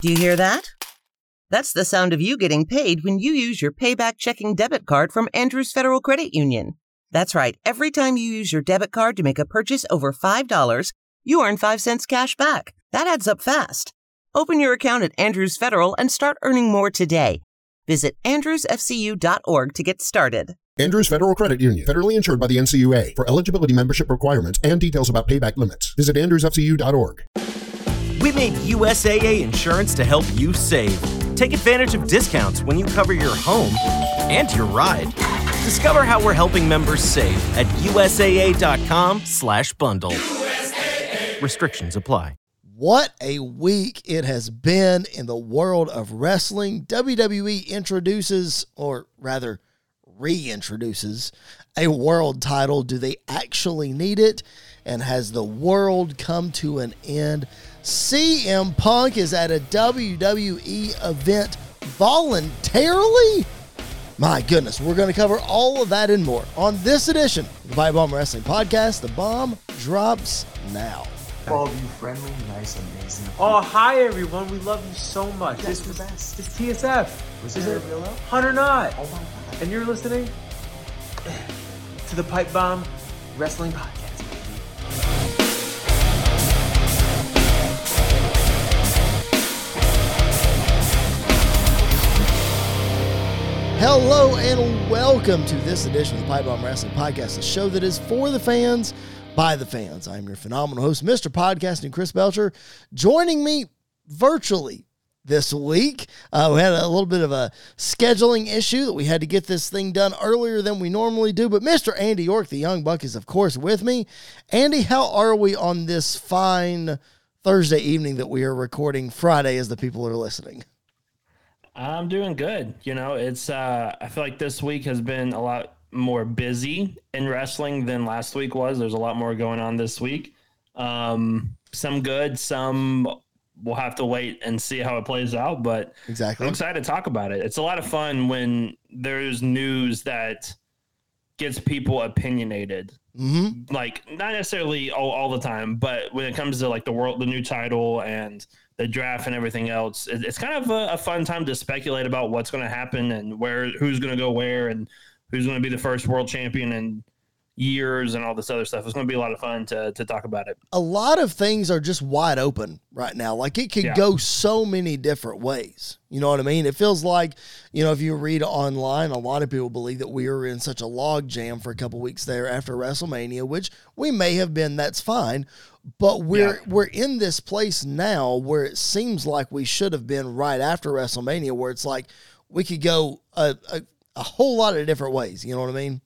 Do you hear that? That's the sound of you getting paid when you use your payback checking debit card from Andrews Federal Credit Union. That's right. Every time you use your debit card to make a purchase over $5, you earn 5 cents cash back. That adds up fast. Open your account at Andrews Federal and start earning more today. Visit andrewsfcu.org to get started. Andrews Federal Credit Union, federally insured by the NCUA. For eligibility membership requirements and details about payback limits, visit andrewsfcu.org. We made USAA insurance to help you save. Take advantage of discounts when you cover your home and your ride. Discover how we're helping members save at usaa.com/bundle. USAA. Restrictions apply. What a week it has been in the world of wrestling. WWE introduces, or rather, reintroduces a world title. Do they actually need it? And has the world come to an end? CM Punk is at a WWE event voluntarily? My goodness, we're going to cover all of that and more on this edition of the Pipe Bomb Wrestling Podcast. The bomb drops now. All of you friendly, nice, amazing. Oh, hi everyone. We love you so much. This is the best. This TSF. Was is it it real? Hunter not? Oh my god. And you're listening to the Pipe Bomb Wrestling Podcast, Hello and welcome to this edition of the Pipe Bomb Wrestling Podcast, the show that is for the fans, by the fans. I'm your phenomenal host, Mr. Podcasting Chris Belcher. Joining me virtually this week, uh, we had a little bit of a scheduling issue that we had to get this thing done earlier than we normally do. But Mr. Andy York, the Young Buck, is of course with me. Andy, how are we on this fine Thursday evening that we are recording Friday as the people are listening? I'm doing good. You know, it's uh I feel like this week has been a lot more busy in wrestling than last week was. There's a lot more going on this week. Um some good, some we'll have to wait and see how it plays out, but Exactly. I'm excited to talk about it. It's a lot of fun when there's news that gets people opinionated. Mm-hmm. Like not necessarily all, all the time, but when it comes to like the world, the new title and the draft and everything else, it, it's kind of a, a fun time to speculate about what's going to happen and where who's going to go where and who's going to be the first world champion in years and all this other stuff. It's going to be a lot of fun to to talk about it. a lot of things are just wide open right now. Like it could Yeah. go so many different ways. You know what I mean? It feels like, you know, if you read online, a lot of people believe that we were in such a log jam for a couple weeks there after WrestleMania, which we may have been, that's fine. But we're Yeah. we're in this place now where it seems like we should have been right after WrestleMania, where it's like we could go a, a, a whole lot of different ways. You know what I mean?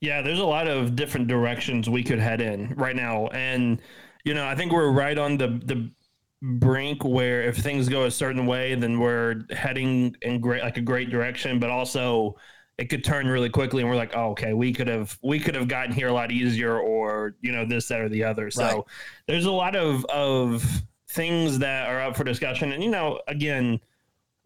Yeah, there's a lot of different directions we could head in right now, and you know, I think we're right on the the brink where if things go a certain way, then we're heading in great like a great direction, but also it could turn really quickly, and we're like, oh, okay, we could have we could have gotten here a lot easier, or you know, this, that, or the other. So Right. there's a lot of of things that are up for discussion, and you know, again.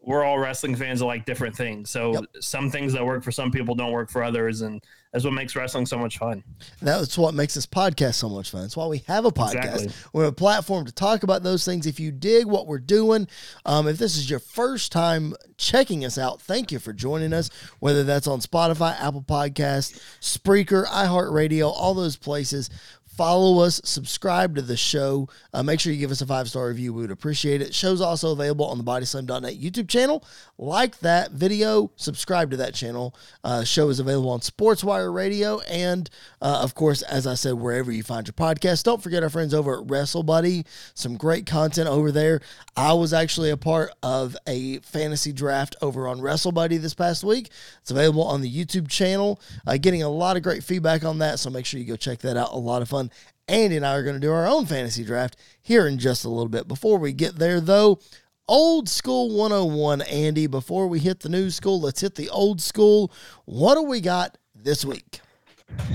We're all wrestling fans that like different things. So Yep. some things that work for some people don't work for others. And that's what makes wrestling so much fun. That's what makes this podcast so much fun. That's why we have a podcast. Exactly. We have a platform to talk about those things. If you dig what we're doing, um, if this is your first time checking us out, thank you for joining us. Whether that's on Spotify, Apple Podcasts, Spreaker, iHeartRadio, all those places. Follow us, subscribe to the show. Uh, make sure you give us a five star review. We would appreciate it. Show's also available on the BodySlam.net YouTube channel. Like that video, subscribe to that channel. Uh, show is available on SportsWire Radio and, uh, of course, as I said, wherever you find your podcast. Don't forget our friends over at Wrestle Buddy. Some great content over there. I was actually a part of a fantasy draft over on Wrestle Buddy this past week. It's available on the YouTube channel. Uh, getting a lot of great feedback on that, so make sure you go check that out. A lot of fun. Andy and I are going to do our own fantasy draft here in just a little bit. Before we get there, though, old school 101, Andy. Before we hit the new school, let's hit the old school. What do we got this week?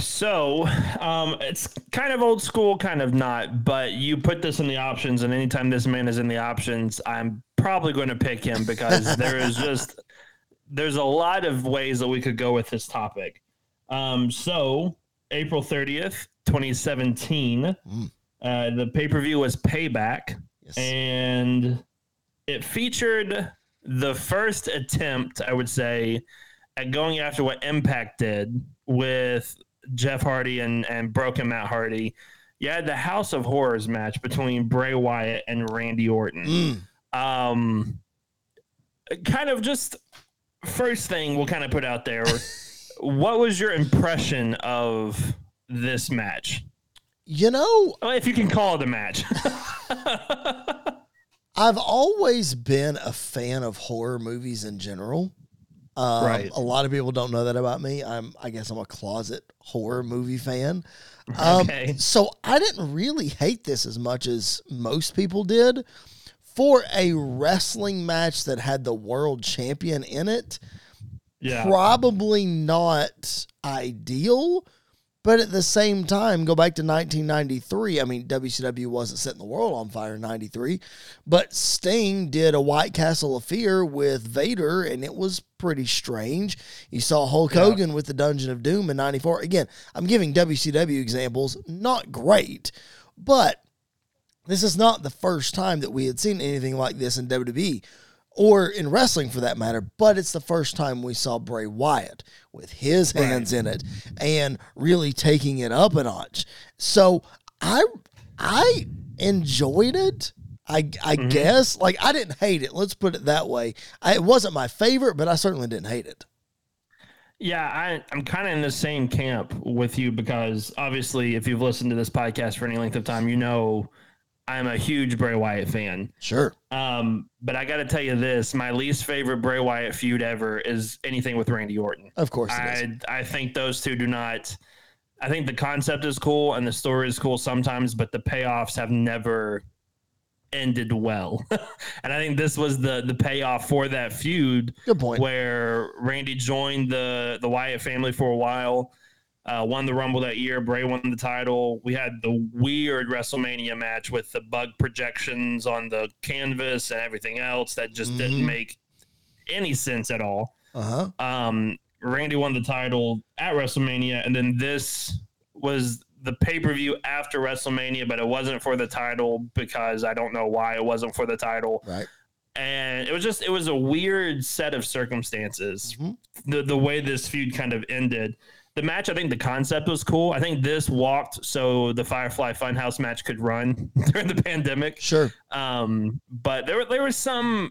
So um, it's kind of old school, kind of not, but you put this in the options, and anytime this man is in the options, I'm probably going to pick him because there is just there's a lot of ways that we could go with this topic. Um, so April 30th, 2017, Mm. uh, the pay per view was Payback, Yes. and it featured the first attempt, I would say, at going after what Impact did with Jeff Hardy and, and Broken Matt Hardy. You had the House of Horrors match between Bray Wyatt and Randy Orton. Mm. Um, kind of just first thing we'll kind of put out there. what was your impression of this match? You know, if you can call it a match. I've always been a fan of horror movies in general. Um, Right. A lot of people don't know that about me. I'm, I guess, I'm a closet horror movie fan. Um, Okay. So I didn't really hate this as much as most people did. For a wrestling match that had the world champion in it, yeah. probably not ideal. But at the same time, go back to 1993. I mean, WCW wasn't setting the world on fire in 93, but Sting did a White Castle of Fear with Vader, and it was pretty strange. You saw Hulk Yeah. Hogan with the Dungeon of Doom in 94. Again, I'm giving WCW examples, not great, but this is not the first time that we had seen anything like this in WWE or in wrestling for that matter, but it's the first time we saw Bray Wyatt with his hands in it and really taking it up a notch. So I I enjoyed it. I I mm-hmm. guess like I didn't hate it. Let's put it that way. I, it wasn't my favorite, but I certainly didn't hate it. Yeah, I, I'm kind of in the same camp with you because obviously, if you've listened to this podcast for any length of time, you know I'm a huge Bray Wyatt fan. Sure. Um, but I got to tell you this: my least favorite Bray Wyatt feud ever is anything with Randy Orton. Of course. I I think those two do not. I think the concept is cool and the story is cool sometimes, but the payoffs have never ended well. and I think this was the the payoff for that feud Good point. where Randy joined the the Wyatt family for a while, uh, won the Rumble that year. Bray won the title. We had the weird WrestleMania match with the bug projections on the canvas and everything else that just Mhm. didn't make any sense at all. Uh huh. Um, Randy won the title at WrestleMania, and then this was the pay per view after WrestleMania, but it wasn't for the title because I don't know why it wasn't for the title Right. and it was just it was a weird set of circumstances Mhm. the the way this feud kind of ended the match i think the concept was cool. I think this walked so the firefly funhouse match could run during the pandemic. Sure. um but there were there were some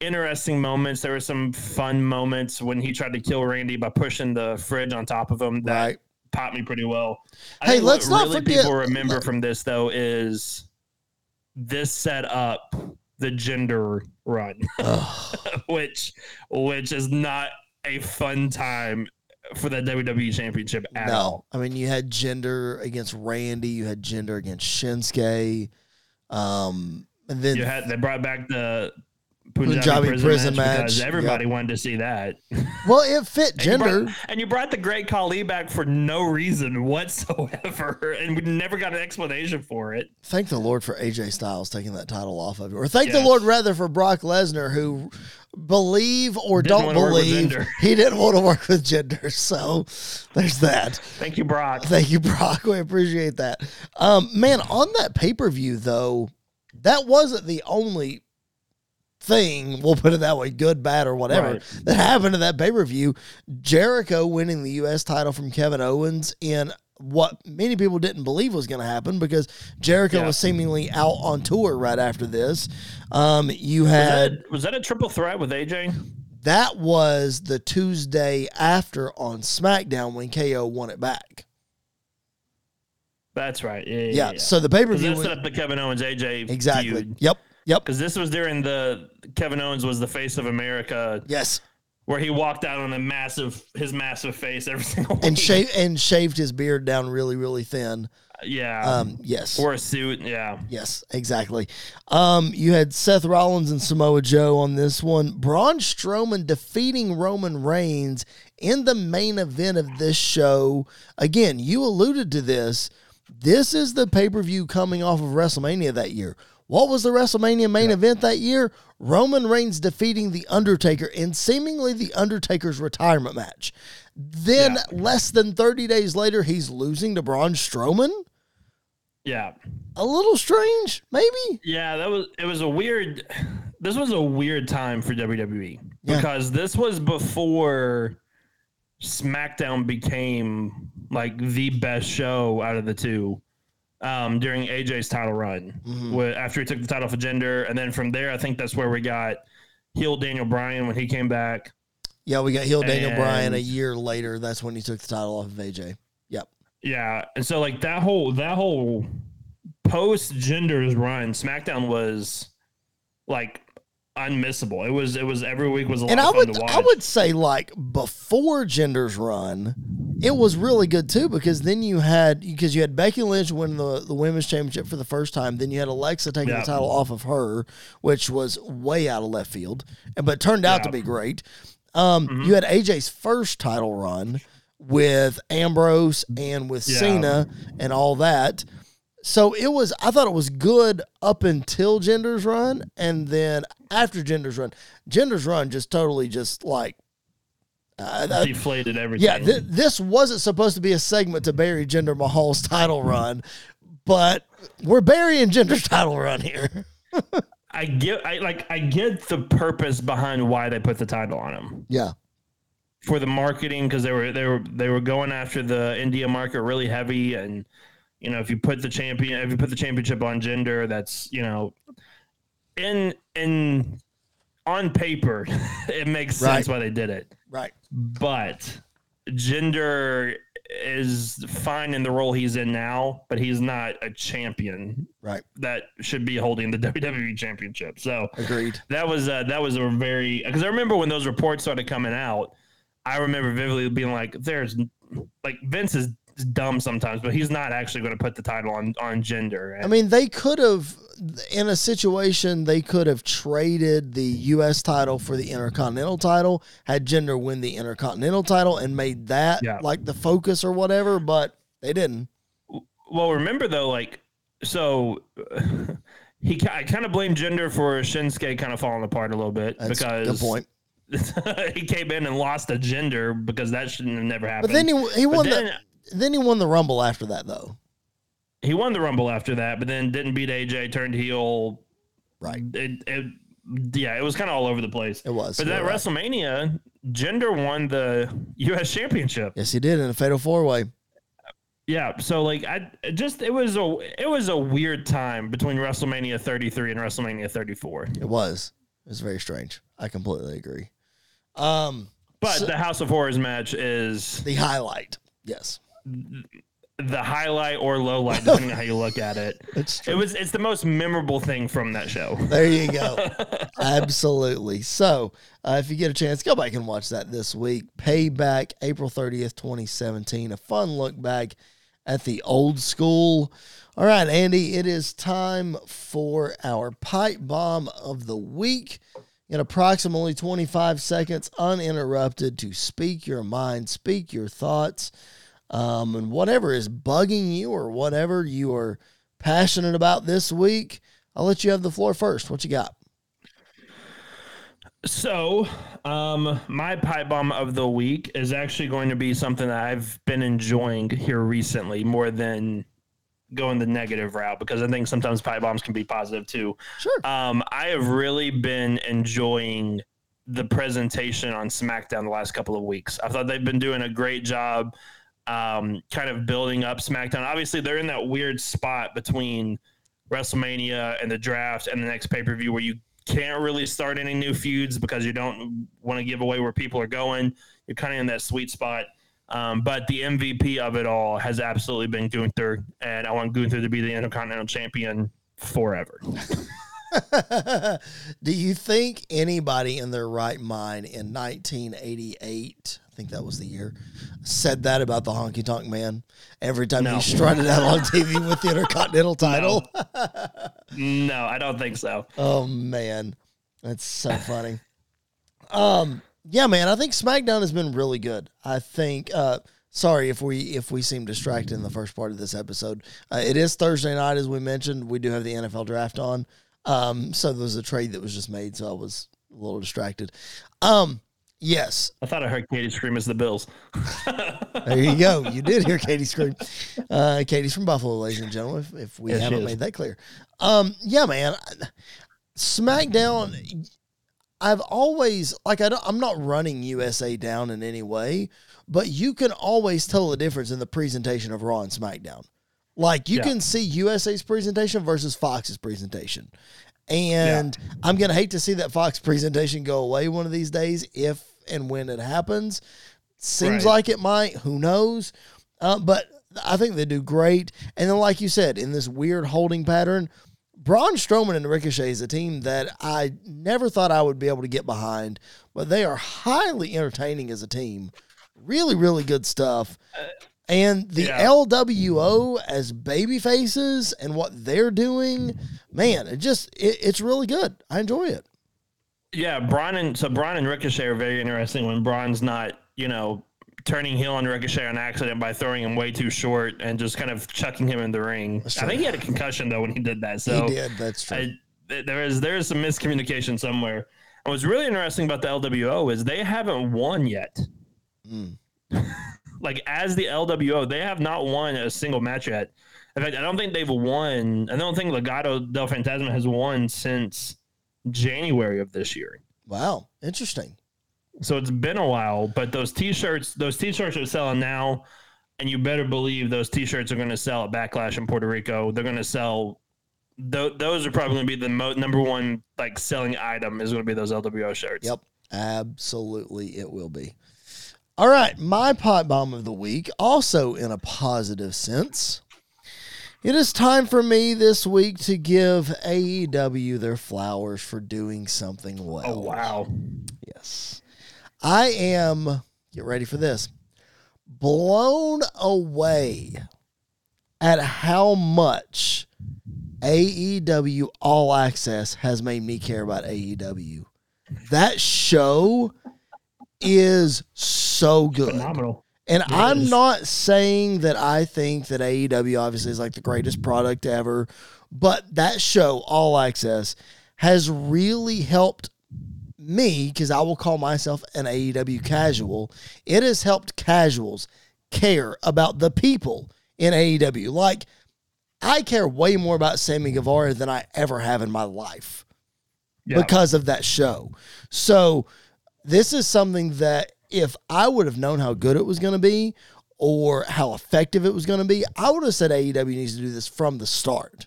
interesting moments. There were some fun moments when he tried to kill randy by pushing the fridge on top of him. That Right. popped me pretty well. I Hey, think let's what not really forget- people remember from this though is this set up the Jinder run which which is not a fun time for the WWE championship at no, all. I mean you had Jinder against Randy, you had Jinder against Shinsuke, um, and then You had they brought back the Punjabi, Punjabi prison, prison match, match, because yep. everybody wanted to see that. well, it fit And you brought- Jinder. and you brought the Great Khali back for no reason whatsoever, and we never got an explanation for it. Thank the Lord for AJ Styles taking that title off of you, or thank the Lord rather for Brock Lesnar, who believe or Didn't don't wanna work with believe he didn't want to work with Jinder. So there's that. Thank you, Brock. Thank you, Brock. We appreciate that. Um, man, on that pay per view though, that wasn't the only thing. We'll put it that way, good, bad, or whatever Right. that happened to that pay per view. Jericho winning the U.S. title from Kevin Owens in what many people didn't believe was going to happen because Jericho Yeah. was seemingly out on tour right after this. Um, you Was had that, was that a triple threat with AJ? that was the Tuesday after on SmackDown when KO won it back. That's right. Yeah, yeah. Yeah, so the pay per view that set up the Kevin Owens AJ exactly. feud. Yep, yep, Because this was during the Kevin Owens was the face of America, yes. where he walked out on a massive his massive face every single and shave and shaved his beard down really really thin. yeah, Um, yes, or a suit. Yeah, yes, exactly. Um, you had Seth Rollins and Samoa Joe on this one. Braun Strowman defeating Roman Reigns in the main event of this show. Again, you alluded to this. This is the pay per view coming off of WrestleMania that year. What was the WrestleMania main event that year? Roman Reigns defeating The Undertaker in seemingly The Undertaker's retirement match. Then, Yeah. less than 30 days later, he's losing to Braun Strowman? yeah, A little strange, maybe? yeah. That was it. Was a weird. this was a weird time for WWE Yeah. because this was before SmackDown became like the best show out of the two um, during AJ's title run. Mhm. Wh- After he took the title for Jinder, and then from there, I think that's where we got heel Daniel Bryan when he came back. Yeah, we got heel Daniel Bryan a year later. That's when he took the title off of AJ. Yep. Yeah, and so like that whole that whole post Jinder's run, SmackDown was like unmissable. It was it was every week was a lot And I fun would to watch. I would say like before Jinder's run, it was really good too because then you had because you had Becky Lynch win the, the women's championship for the first time. Then you had Alexa taking Yeah. the title off of her, which was way out of left field, and but turned out to be great. Um, Mhm. You had AJ's first title run with Ambrose and with Yeah. Cena and all that. So it was. I thought it was good up until Jinder's run, and then after Jinder's run, Jinder's run just totally just like. Uh, deflated everything. yeah, th- this wasn't supposed to be a segment to bury Jinder Mahal's title run, but we're burying Jinder's title run here. I get I like I get the purpose behind why they put the title on him. Yeah, for the marketing because they were they were they were going after the India market really heavy, and you know if you put the champion if you put the championship on Jinder, that's you know in in on paper it makes sense why they did it, right. but Jinder is fine in the role he's in now, but he's not a champion Right. that should be holding the WWE championship. So Agreed. that was uh, that was a very because I remember when those reports started coming out. I remember vividly being like, "There's like Vince is dumb sometimes, but he's not actually going to put the title on on Jinder." I mean, they could have, in a situation, they could have traded the U.S. title for the Intercontinental title, had Jinder win the Intercontinental title, and made that Yeah. like the focus or whatever, but they didn't. well, remember though, like so. He, I kind of blame Jinder for Shinsuke kind of falling apart a little bit That's because good point. he came in and lost a Jinder because that shouldn't have never happened. But then he he won then- the then he won the Rumble after that though. he won the Rumble after that, but then didn't beat AJ, turned heel. Right. It, it yeah, it was kind of all over the place. It was. But that right. WrestleMania, Jinder won the U.S. Championship. Yes, he did in a fatal four way. Yeah, so like I just it was a it was a weird time between WrestleMania 33 and WrestleMania 34. It was. It was very strange. I completely agree. Um, But So- the House of Horrors match is the highlight. Yes, the highlight or low light, depending on how you look at it. it's It was it's the most memorable thing from that show. There you go. Absolutely. So, uh, if you get a chance, go back and watch that this week. Payback, April 30th, 2017. A fun look back at the old school. All right, Andy, it is time for our pipe bomb of the week. In approximately 25 seconds, uninterrupted, to speak your mind, speak your thoughts, um, and whatever is bugging you or whatever you are passionate about this week. I'll let you have the floor first. What you got? So, um, my pipe bomb of the week is actually going to be something that I've been enjoying here recently more than going the negative route because I think sometimes pipe bombs can be positive too. Sure. Um, I have really been enjoying the presentation on SmackDown the last couple of weeks. I thought they've been doing a great job, um, kind of building up SmackDown. Obviously, they're in that weird spot between WrestleMania and the draft and the next pay per view where you can't really start any new feuds because you don't want to give away where people are going. You're kind of in that sweet spot. Um, but the MVP of it all has absolutely been Gunther, and I want Gunther to be the Intercontinental Champion forever. Do you think anybody in their right mind in 1988, I think that was the year, said that about the Honky Tonk Man every time No. he strutted out on TV with the Intercontinental title? No, I don't think so. Oh man, that's so funny. Um, yeah, man, I think SmackDown has been really good. I think. Uh, sorry if we if we seem distracted in the first part of this episode. Uh, it is Thursday night, as we mentioned. We do have the NFL draft on. Um, so there was a trade that was just made, so I was a little distracted. Um, yes, I thought I heard Katie scream as the Bills. there you go. You did hear Katie scream. Uh, Katie's from Buffalo, ladies and gentlemen. If, if we Yes, haven't made that clear, um, yeah, man. SmackDown, I've always like I don't, I'm not running USA down in any way, but you can always tell the difference in the presentation of Raw and SmackDown. Like you Yeah. can see USA's presentation versus Fox's presentation. And I'm going to hate to see that Fox presentation go away one of these days if and when it happens. Seems Right. like it might. Who knows? Uh, but I think they do great. And then, like you said, in this weird holding pattern, Braun Strowman and Ricochet is a team that I never thought I would be able to get behind, but they are highly entertaining as a team. Really, really good stuff. And the Yeah. LWO as baby faces and what they're doing, man, it just it, it's really good. I enjoy it. Yeah, Braun and so Braun and Ricochet are very interesting when Braun's not, you know, turning heel on Ricochet on accident by throwing him way too short and just kind of chucking him in the ring. I think he had a concussion though when he did that. So he did. That's true. I, there is there is some miscommunication somewhere. And what's really interesting about the LWO is they haven't won yet. Mm. like as the LWO, they have not won a single match yet. In fact, I don't think they've won. I don't think Legado del Fantasma has won since January of this year. wow, interesting. So it's been a while, but those t-shirts, those t-shirts are selling now, and you better believe those t-shirts are going to sell at Backlash in Puerto Rico. They're going to sell. Th- those are probably going to be the mo- number one like selling item is going to be those LWO shirts. Yep, absolutely, it will be. All right, my pot bomb of the week, also in a positive sense. It is time for me this week to give AEW their flowers for doing something well. Oh wow! Yes. I am, get ready for this, blown away at how much AEW All Access has made me care about AEW. That show is so good. Phenomenal. And It I'm is. not saying that I think that AEW obviously is like the greatest product ever, but that show, All Access, has really helped me because I will call myself an AEW casual. It has helped casuals care about the people in AEW. Like, I care way more about Sammy Guevara than I ever have in my life Yeah. because of that show. So this is something that if I would have known how good it was going to be or how effective it was going to be, I would have said AEW needs to do this from the start.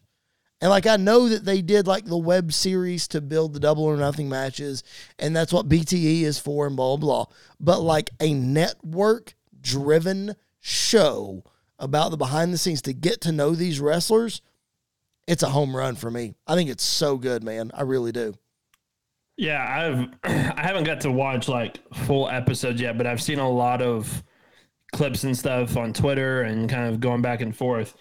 And like I know that they did like the web series to build the double or nothing matches, and that's what BTE is for, and blah blah. But like a network driven show about the behind the scenes to get to know these wrestlers, it's a home run for me. I think it's so good, man. I really do. Yeah, I've I haven't got to watch like full episodes yet, but I've seen a lot of clips and stuff on Twitter and kind of going back and forth.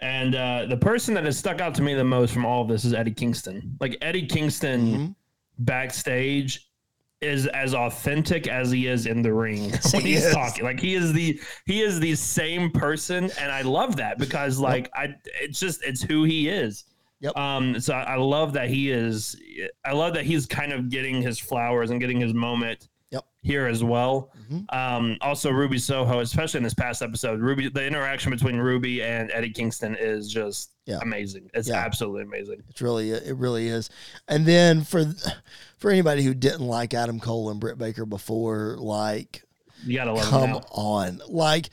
And uh, the person that has stuck out to me the most from all of this is Eddie Kingston. Like Eddie Kingston Mhm. backstage is as authentic as he is in the ring when he's is. talking. Like he is the he is the same person, and I love that because like I it's just it's who he is. Yep. Um, so I, love that he is. I love that he's kind of getting his flowers and getting his moment. Yep. Here as well. Mhm. Um, also Ruby Soho, especially in this past episode, Ruby, the interaction between Ruby and Eddie Kingston is just Yeah. amazing. It's Yeah. absolutely amazing. It's really it really is. And then for for anybody who didn't like Adam Cole and Britt Baker before, like You gotta love come on, like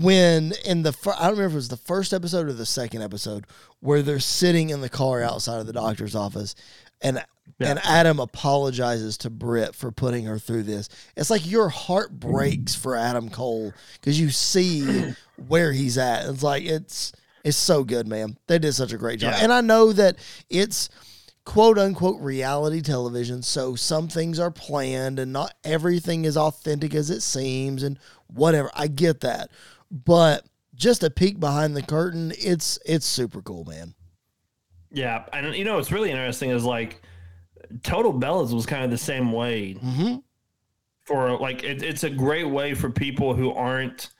when in the fir- I don't remember if it was the first episode or the second episode where they're sitting in the car outside of the doctor's office, and Yeah. and Adam apologizes to Britt for putting her through this. It's like your heart breaks for Adam Cole because you see where he's at. It's like it's it's so good, man. They did such a great job, Yeah. and I know that it's quote unquote reality television. So some things are planned and not everything is authentic as it seems and whatever. I get that. But just a peek behind the curtain, it's it's super cool, man. Yeah, and you know what's really interesting is like Total Bellas was kind of the same way Mm-hmm. for like it, it's a great way for people who aren't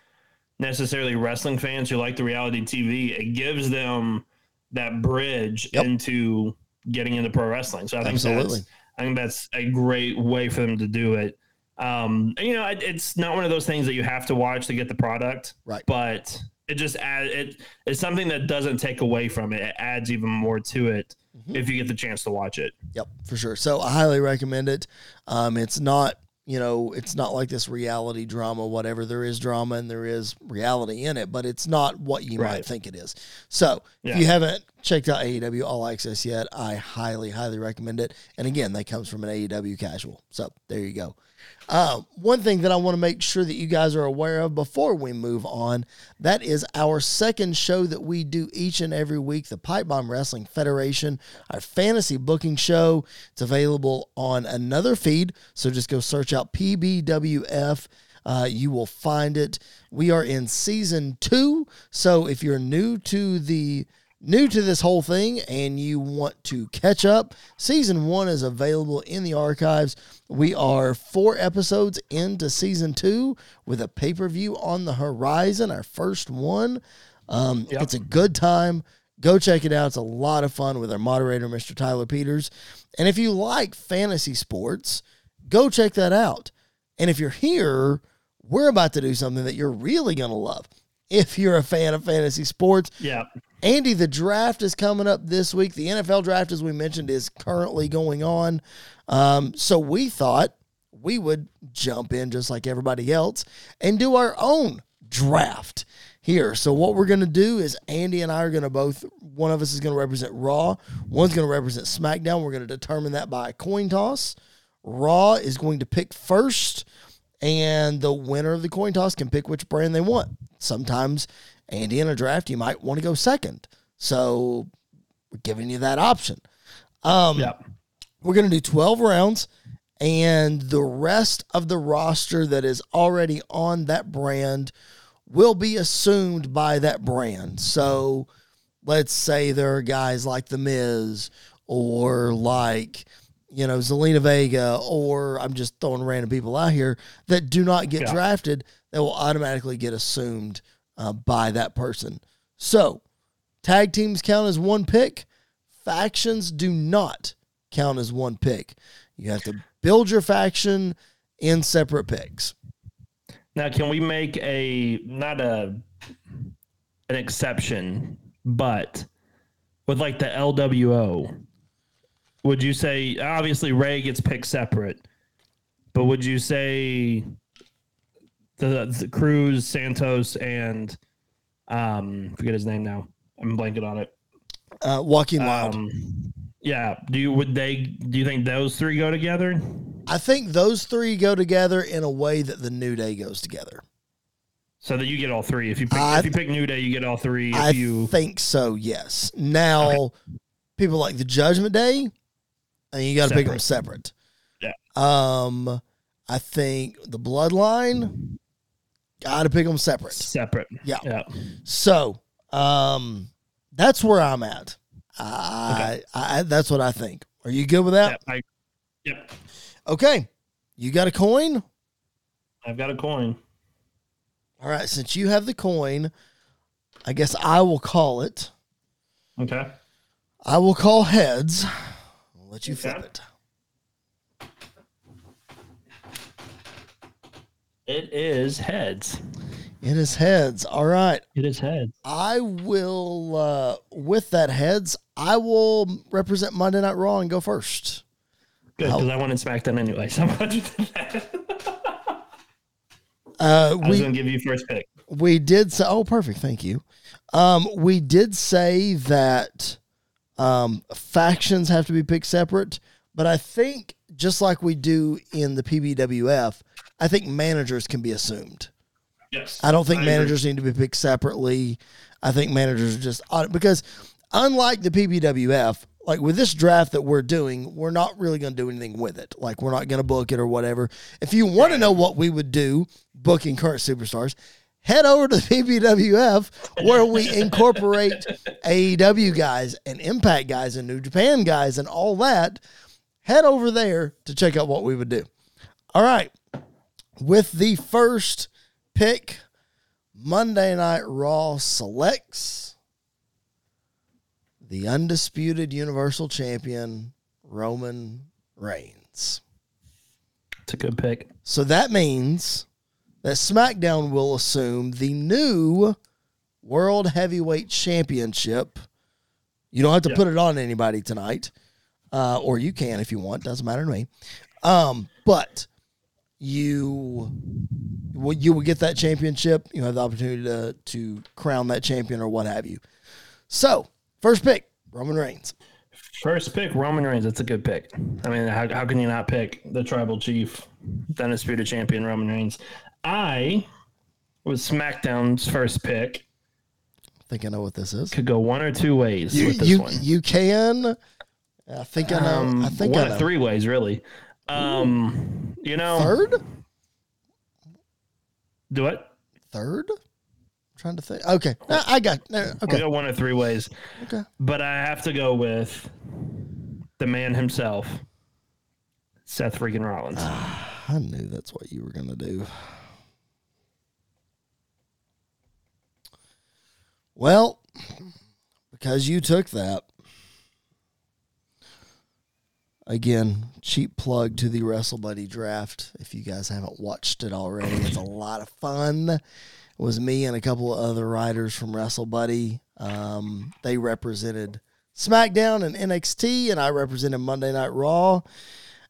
necessarily wrestling fans who like the reality TV. It gives them that bridge Yep. into getting into pro wrestling. So I think Absolutely. that's I think that's a great way for them to do it. Um, you know, it, it's not one of those things that you have to watch to get the product, Right. But it just add it. It's something that doesn't take away from it. It adds even more to it. if you get the chance to watch it. Yep, for sure. So I highly recommend it. Um, it's not, you know, it's not like this reality drama, whatever. There is drama and there is reality in it, but it's not what you might think it is. So if you haven't checked out AEW All Access yet, I highly, highly recommend it. And again, that comes from an AEW casual. So there you go. Uh, one thing that I want to make sure that you guys are aware of before we move on, that is our second show that we do each and every week, the Pipe Bomb Wrestling Federation, our fantasy booking show. It's available on another feed, so just go search out PBWF. Uh, you will find it. We are in season two, so if you're new to the new to this whole thing and you want to catch up, season one is available in the archives. We are four episodes into season two with a pay per view on the horizon, our first one. Um, Yep. It's a good time. Go check it out. It's a lot of fun with our moderator, Mr. Tyler Peters. And if you like fantasy sports, go check that out. And if you're here, we're about to do something that you're really going to love. If you're a fan of fantasy sports, Yeah. Andy, the draft is coming up this week. The NFL draft, as we mentioned, is currently going on. Um, so we thought we would jump in just like everybody else and do our own draft here. So what we're going to do is Andy and I are going to both, one of us is going to represent Raw, one's going to represent SmackDown. We're going to determine that by a coin toss. Raw is going to pick first, and the winner of the coin toss can pick which brand they want. Sometimes, Andy, in a draft, you might want to go second. So we're giving you that option. Um, Yeah. We're going to do 12 rounds, and the rest of the roster that is already on that brand will be assumed by that brand. So let's say there are guys like The Miz or like, you know, Zelina Vega, or I'm just throwing random people out here that do not get Yeah. drafted that will automatically get assumed uh, by that person. So tag teams count as one pick, factions do not count as one pick. You have to build your faction in separate picks. Now, can we make a not a an exception, but with like the LWO? Would you say obviously Rey gets picked separate, but would you say the, the Cruz, Santos, and um, forget his name now. I'm blanking on it. Uh, Joaquin Wilde. Um, yeah. Do you would they? Do you think those three go together? I think those three go together in a way that the New Day goes together. So that you get all three. If you pick, I- if you pick New Day, you get all three. If I you think so, yes. Now, people like the Judgment Day, and you got to pick them separate. Yeah. Um, I think the Bloodline, got to pick them separate. separate. Yeah. Yeah. So, um, that's where I'm at. I, I that's what I think. Are you good with that? Yep, I, yep. Okay. You got a coin? I've got a coin. All right. Since you have the coin, I guess I will call it. Okay. I will call heads. I'll let you flip it. It is heads. It is heads. All right. It is heads. I will, uh, with that heads, I will represent Monday Night Raw and go first. Good, because I wanted SmackDown anyway. So I'm glad you did that. Uh, I was going to give you first pick. we did say, oh, perfect. Thank you. Um, we did say that um, factions have to be picked separate, but I think just like we do in the PBWF, I think managers can be assumed. Yes. I don't think agree. managers need to be picked separately. I think managers are just because unlike the PBWF, like with this draft that we're doing, we're not really going to do anything with it. Like we're not going to book it or whatever. If you want to know what we would do booking current superstars, head over to the PBWF where we incorporate AEW guys and Impact guys and New Japan guys and all that. Head over there to check out what we would do. All right. With the first pick, Monday Night Raw selects the undisputed Universal Champion, Roman Reigns. It's a good pick. So that means that SmackDown will assume the new World Heavyweight Championship, You don't have to Yeah. put it on anybody tonight, uh, or you can if you want. Doesn't matter to me. Um, but you well, you will get that championship. You have the opportunity to to crown that champion or what have you. So first pick, Roman Reigns. First pick, Roman Reigns. That's a good pick. I mean, how, how can you not pick the tribal chief, the undisputed champion, Roman Reigns? I was SmackDown's first pick. I think I know what this is. Could go one or two ways You with this you one. you can. I think I know. Um, I think one I know. of three ways, really. Um, you know, Third, do it. third. I'm trying to think. Okay, I I got. uh, I'll go one of three ways. Okay. But I have to go with the man himself, Seth freaking Rollins. I knew that's what you were gonna do. Well, because you took that. Again, cheap plug to the Wrestle Buddy draft. If you guys haven't watched it already, it's a lot of fun. It was me and a couple of other writers from Wrestle Buddy. Um, they represented SmackDown and NXT, and I represented Monday Night Raw.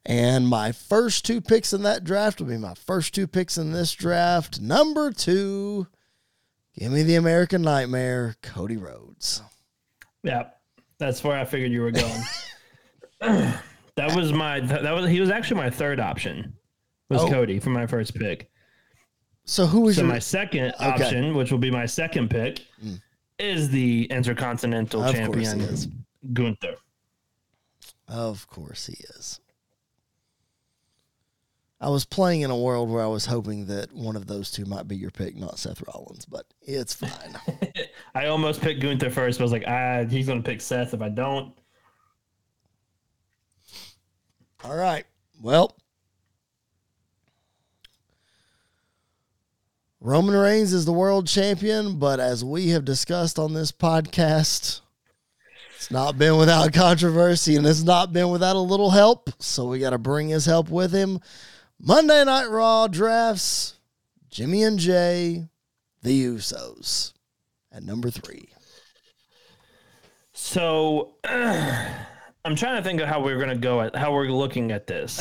And my first two picks in that draft will be my first two picks in this draft. Number two, give me the American Nightmare, Cody Rhodes. Yeah, that's where I figured you were going. that was my that was he was actually my third option. Was Oh. Cody for my first pick. So who was So your my second Okay. option, which will be my second pick, Mm. is the Intercontinental Of Champion is. Gunther. Of course he is. I was playing in a world where I was hoping that one of those two might be your pick, not Seth Rollins, but it's fine. I almost picked Gunther first, but I was like, ah, he's gonna pick Seth if I don't. All right. Well, Roman Reigns is the world champion, but as we have discussed on this podcast, it's not been without controversy and it's not been without a little help. So we got to bring his help with him. Monday Night Raw drafts Jimmy and Jey, the Usos, at number three. So I'm trying to think of how we're gonna go at how we're looking at this.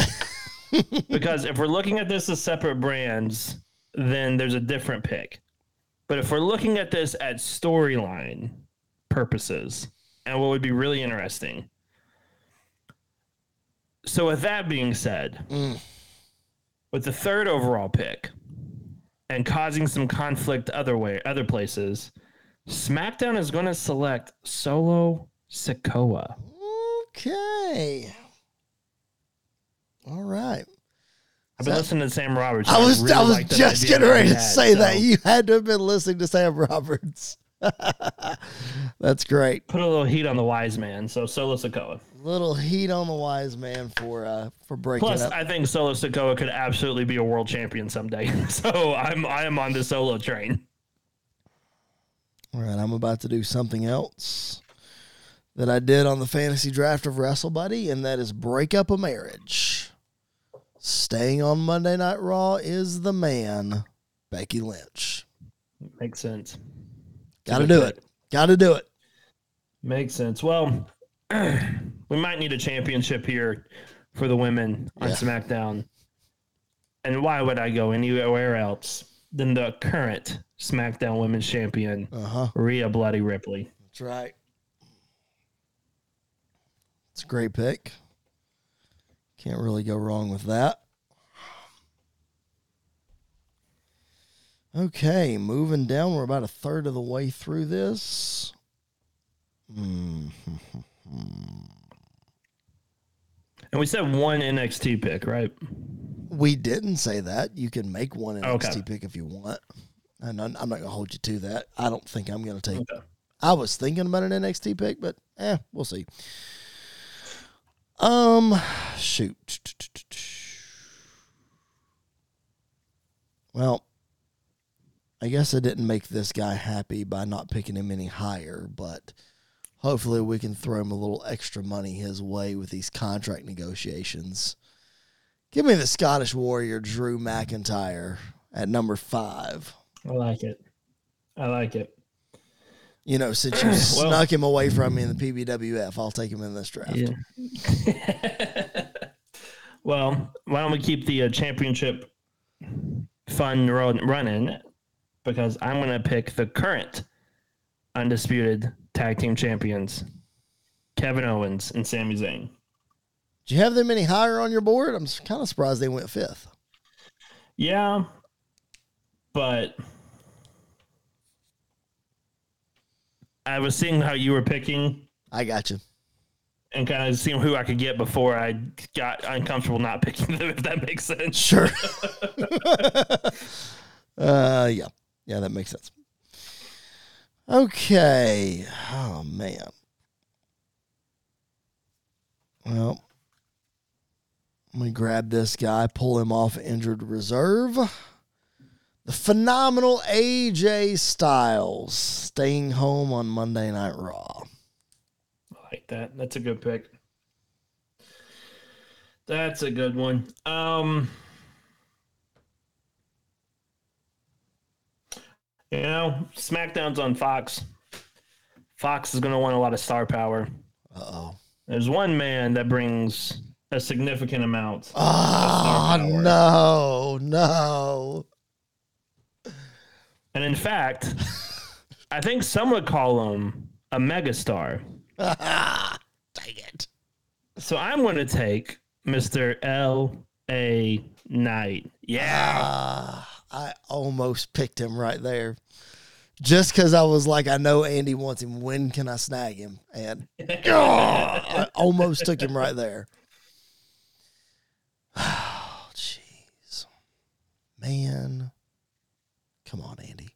because if we're looking at this as separate brands, then there's a different pick. But if we're looking at this at storyline purposes, and what would be really interesting. So with that being said, Mm. with the third overall pick and causing some conflict other way other places, SmackDown is going to select Solo Sikoa. Okay. All right. I've been So- listening to Sam Roberts. I was really I was just getting ready to say that you had to have been listening to Sam Roberts. That's great. put a little heat on the wise man. So Solo Sikoa. Little heat on the wise man for uh for breaking Plus, up. I think Solo Sikoa could absolutely be a world champion someday. So I'm I am on the Solo train. All right, I'm about to do something else that I did on the fantasy draft of Wrestle Buddy, and that is break up a marriage. Staying on Monday Night Raw is the man, Becky Lynch. Makes sense. Got to do it. Got to do it. Makes sense. Well, we might need a championship here for the women on Yeah. SmackDown. And why would I go anywhere else than the current SmackDown Women's Champion, Uh huh. Rhea Bloody Ripley? That's right. It's a great pick. Can't really go wrong with that. Okay, moving down. We're about a third of the way through this. Hmm. And we said one NXT pick, right? We didn't say that. You can make one NXT Okay. pick if you want. And I'm I'm not going to hold you to that. I don't think I'm going to take Okay. I was thinking about an NXT pick, but eh, we'll see. Um, shoot. Well, I guess I didn't make this guy happy by not picking him any higher, but hopefully we can throw him a little extra money his way with these contract negotiations. Give me the Scottish Warrior Drew McIntyre at number five. I like it. I like it. You know, since you snuck him away from me in the PBWF, I'll take him in this draft. Yeah. well, why don't we keep the uh, championship fun run, running? Because I'm going to pick the current undisputed tag team champions, Kevin Owens and Sami Zayn. Do you have them any higher on your board? I'm kind of surprised they went fifth. Yeah, but I was seeing how you were picking I got you. and kind of seeing who I could get before I got uncomfortable not picking them, if that makes sense. Sure. uh, yeah, yeah, that makes sense. Okay. Oh man. Well, let me grab this guy, pull him off injured reserve. The phenomenal AJ Styles staying home on Monday Night Raw. I like that. That's a good pick. That's a good one. Um, you know, SmackDown's on Fox. Fox is going to want a lot of star power. Uh oh. There's one man that brings a significant amount. Oh, no, no. And in fact, I think some would call him a megastar. Dang it. So I'm going to take Mr. L.A. Knight. Yeah. Ah, I almost picked him right there. Just because I was like, I know Andy wants him. When can I snag him? And ah, I almost took him right there. Oh, jeez. Man. Come on, Andy.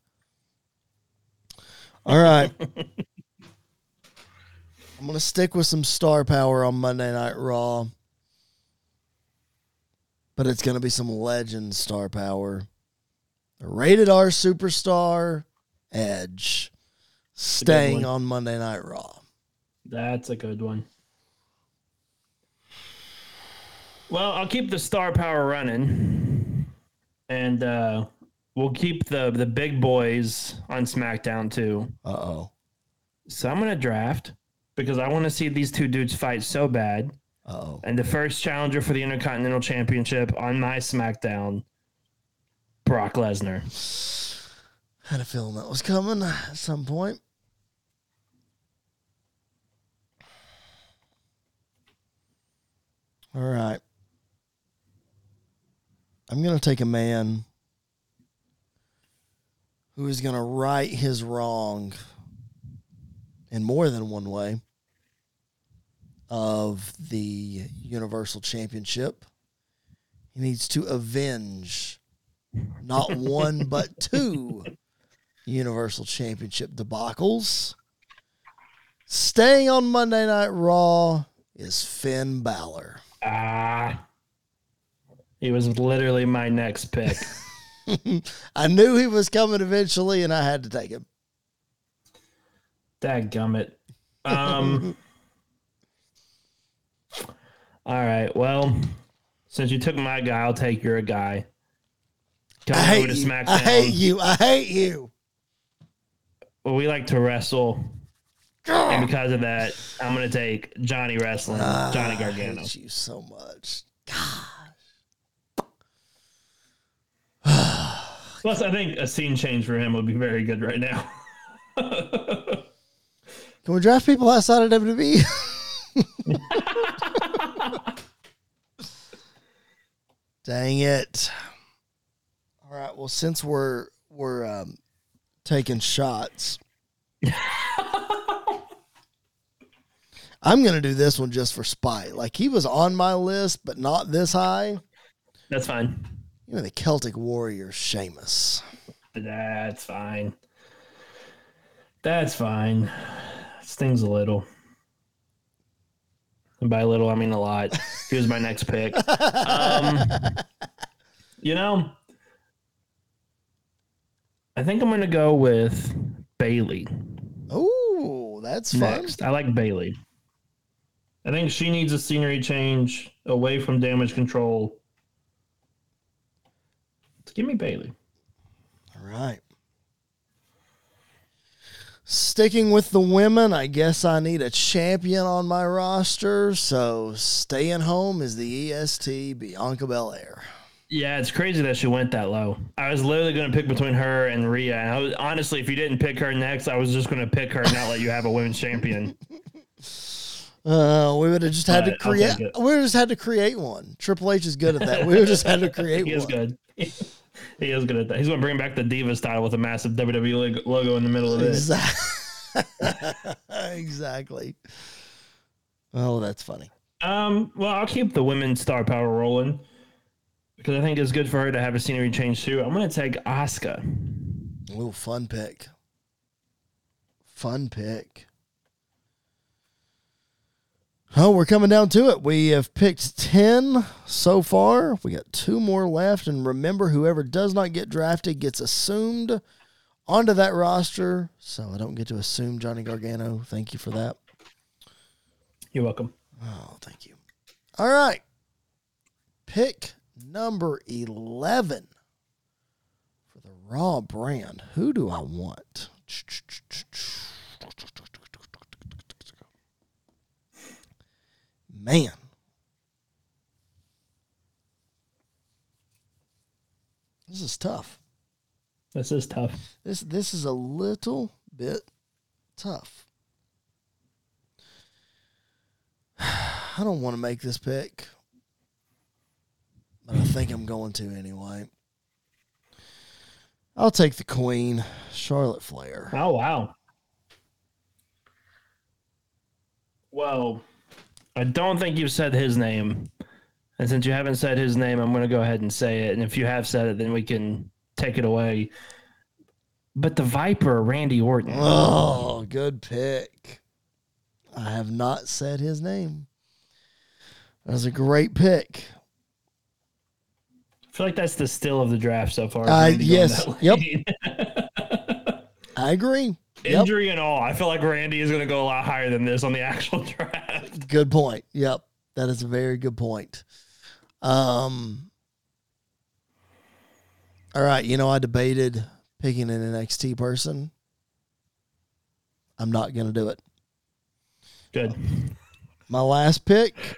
All right. I'm going to stick with some star power on Monday Night Raw. But it's going to be some legend star power. A rated R superstar, Edge, staying on Monday Night Raw. That's a good one. Well, I'll keep the star power running, and uh, we'll keep the the big boys on SmackDown too. Uh oh. So I'm gonna draft because I want to see these two dudes fight so bad. Uh oh. And the first challenger for the Intercontinental Championship on my SmackDown, Brock Lesnar. Had a feeling that was coming at some point. All right. I'm going to take a man who is going to right his wrong in more than one way of the Universal Championship. He needs to avenge not one but two Universal Championship debacles. Staying on Monday Night Raw is Finn Balor. Ah. He was literally my next pick. I knew he was coming eventually, and I had to take him. Dadgummit. Um. all right. Well, since you took my guy, I'll take your guy. I hate you. SmackDown. I hate you. I hate you. Well, we like to wrestle. And because of that, I'm going to take Johnny Wrestling, Johnny Gargano. I hate you so much. Plus, I think a scene change for him would be very good right now. Can we draft people outside of WWE? Dang it! All right. Well, since we're we're um, taking shots, I'm gonna do this one just for spite. Like he was on my list, but not this high. That's fine. You know the Celtic Warrior, Sheamus. That's fine. That's fine. Stings a little. And by little, I mean a lot. He was my next pick. Um, you know, I think I'm going to go with Bayley Oh, that's fun. next. I like Bayley. I think she needs a scenery change away from damage control. Give me Bayley. All right. Sticking with the women, I guess I need a champion on my roster. So staying home is the EST Bianca Belair. Yeah, it's crazy that she went that low. I was literally going to pick between her and Rhea. And I was, honestly, if you didn't pick her next, I was just going to pick her and not let you have a women's champion. Uh, we would have just had to But I'll create. We would have just had to create one. Triple H is good at that. We would have just had to create he one. is good. he is good at that. He's going to bring back the Divas title with a massive WWE logo in the middle of it. Exactly. exactly. Oh, that's funny. Um, well, I'll keep the women's star power rolling because I think it's good for her to have a scenery change too. I'm going to take Asuka. Ooh, fun pick. Fun pick. Oh, we're coming down to it. We have picked 10 so far. We got two more left. And remember, whoever does not get drafted gets assumed onto that roster. So I don't get to assume Johnny Gargano. Thank you for that. You're welcome. Oh, thank you. All right. Pick number 11 for the Raw brand. Who do I want? Man. This is tough. This is tough. This this is a little bit tough. I don't want to make this pick, but I think I'm going to anyway. I'll take the Queen, Charlotte Flair. Oh wow. Well, I don't think you've said his name. And since you haven't said his name, I'm going to go ahead and say it. And if you have said it, then we can take it away. But the Viper, Randy Orton. Oh, good pick. I have not said his name. That was a great pick. I feel like that's the still of the draft so far. Uh, yes. Yep. I agree. Yep. Injury and all. I feel like Randy is going to go a lot higher than this on the actual draft. Good point. Yep. That is a very good point. Um All right, you know I debated picking an NXT person. I'm not going to do it. Good. My last pick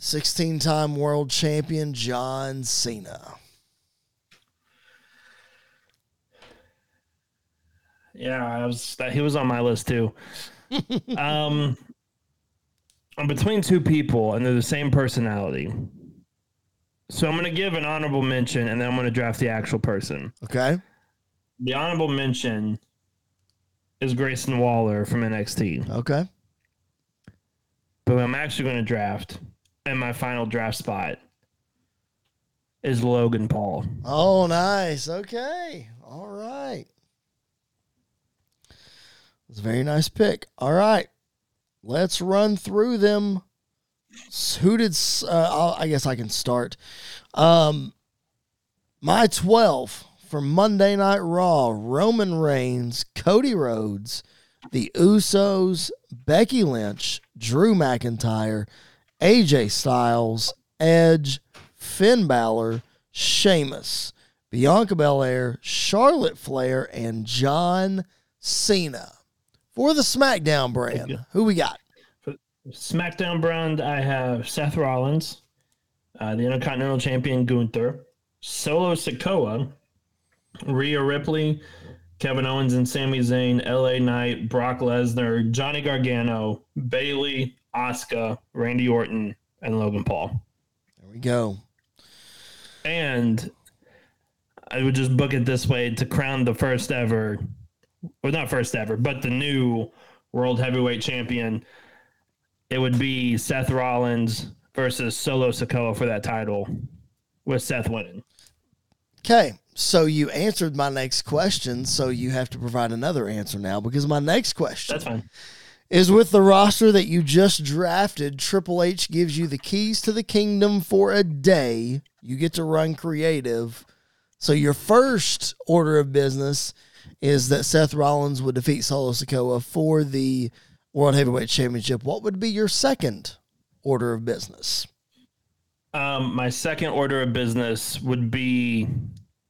16-time world champion John Cena. Yeah, I was. That, he was on my list too. um, I'm between two people, and they're the same personality. So I'm going to give an honorable mention, and then I'm going to draft the actual person. Okay? The honorable mention is Grayson Waller from NXT, Okay. but I'm actually going to draft, and my final draft spot is Logan Paul. Oh, nice. Okay. All right. It's a very nice pick. All right. Let's run through them. Who did, uh, I guess I can start. Um, my 12 for Monday Night Raw Roman Reigns, Cody Rhodes, the Usos, Becky Lynch, Drew McIntyre, AJ Styles, Edge, Finn Balor, Sheamus, Bianca Belair, Charlotte Flair, and John Cena. For the SmackDown brand, who we got? SmackDown brand, I have Seth Rollins, uh, the Intercontinental Champion Gunther, Solo Sikoa, Rhea Ripley, Kevin Owens and Sami Zayn, LA Knight, Brock Lesnar, Johnny Gargano, Bayley, Asuka, Randy Orton, and Logan Paul. There we go. And I would just book it this way to crown the first ever, well, not first ever, but the new World Heavyweight Champion. It would be Seth Rollins versus Solo Sikoa for that title, with Seth winning. Okay, so you answered my next question, so you have to provide another answer now because my next question That's fine. is with the roster that you just drafted. Triple H gives you the keys to the kingdom for a day. You get to run creative. So your first order of business is that Seth Rollins would defeat Solo Sikoa for the World Heavyweight Championship. What would be your second order of business? Um, my second order of business would be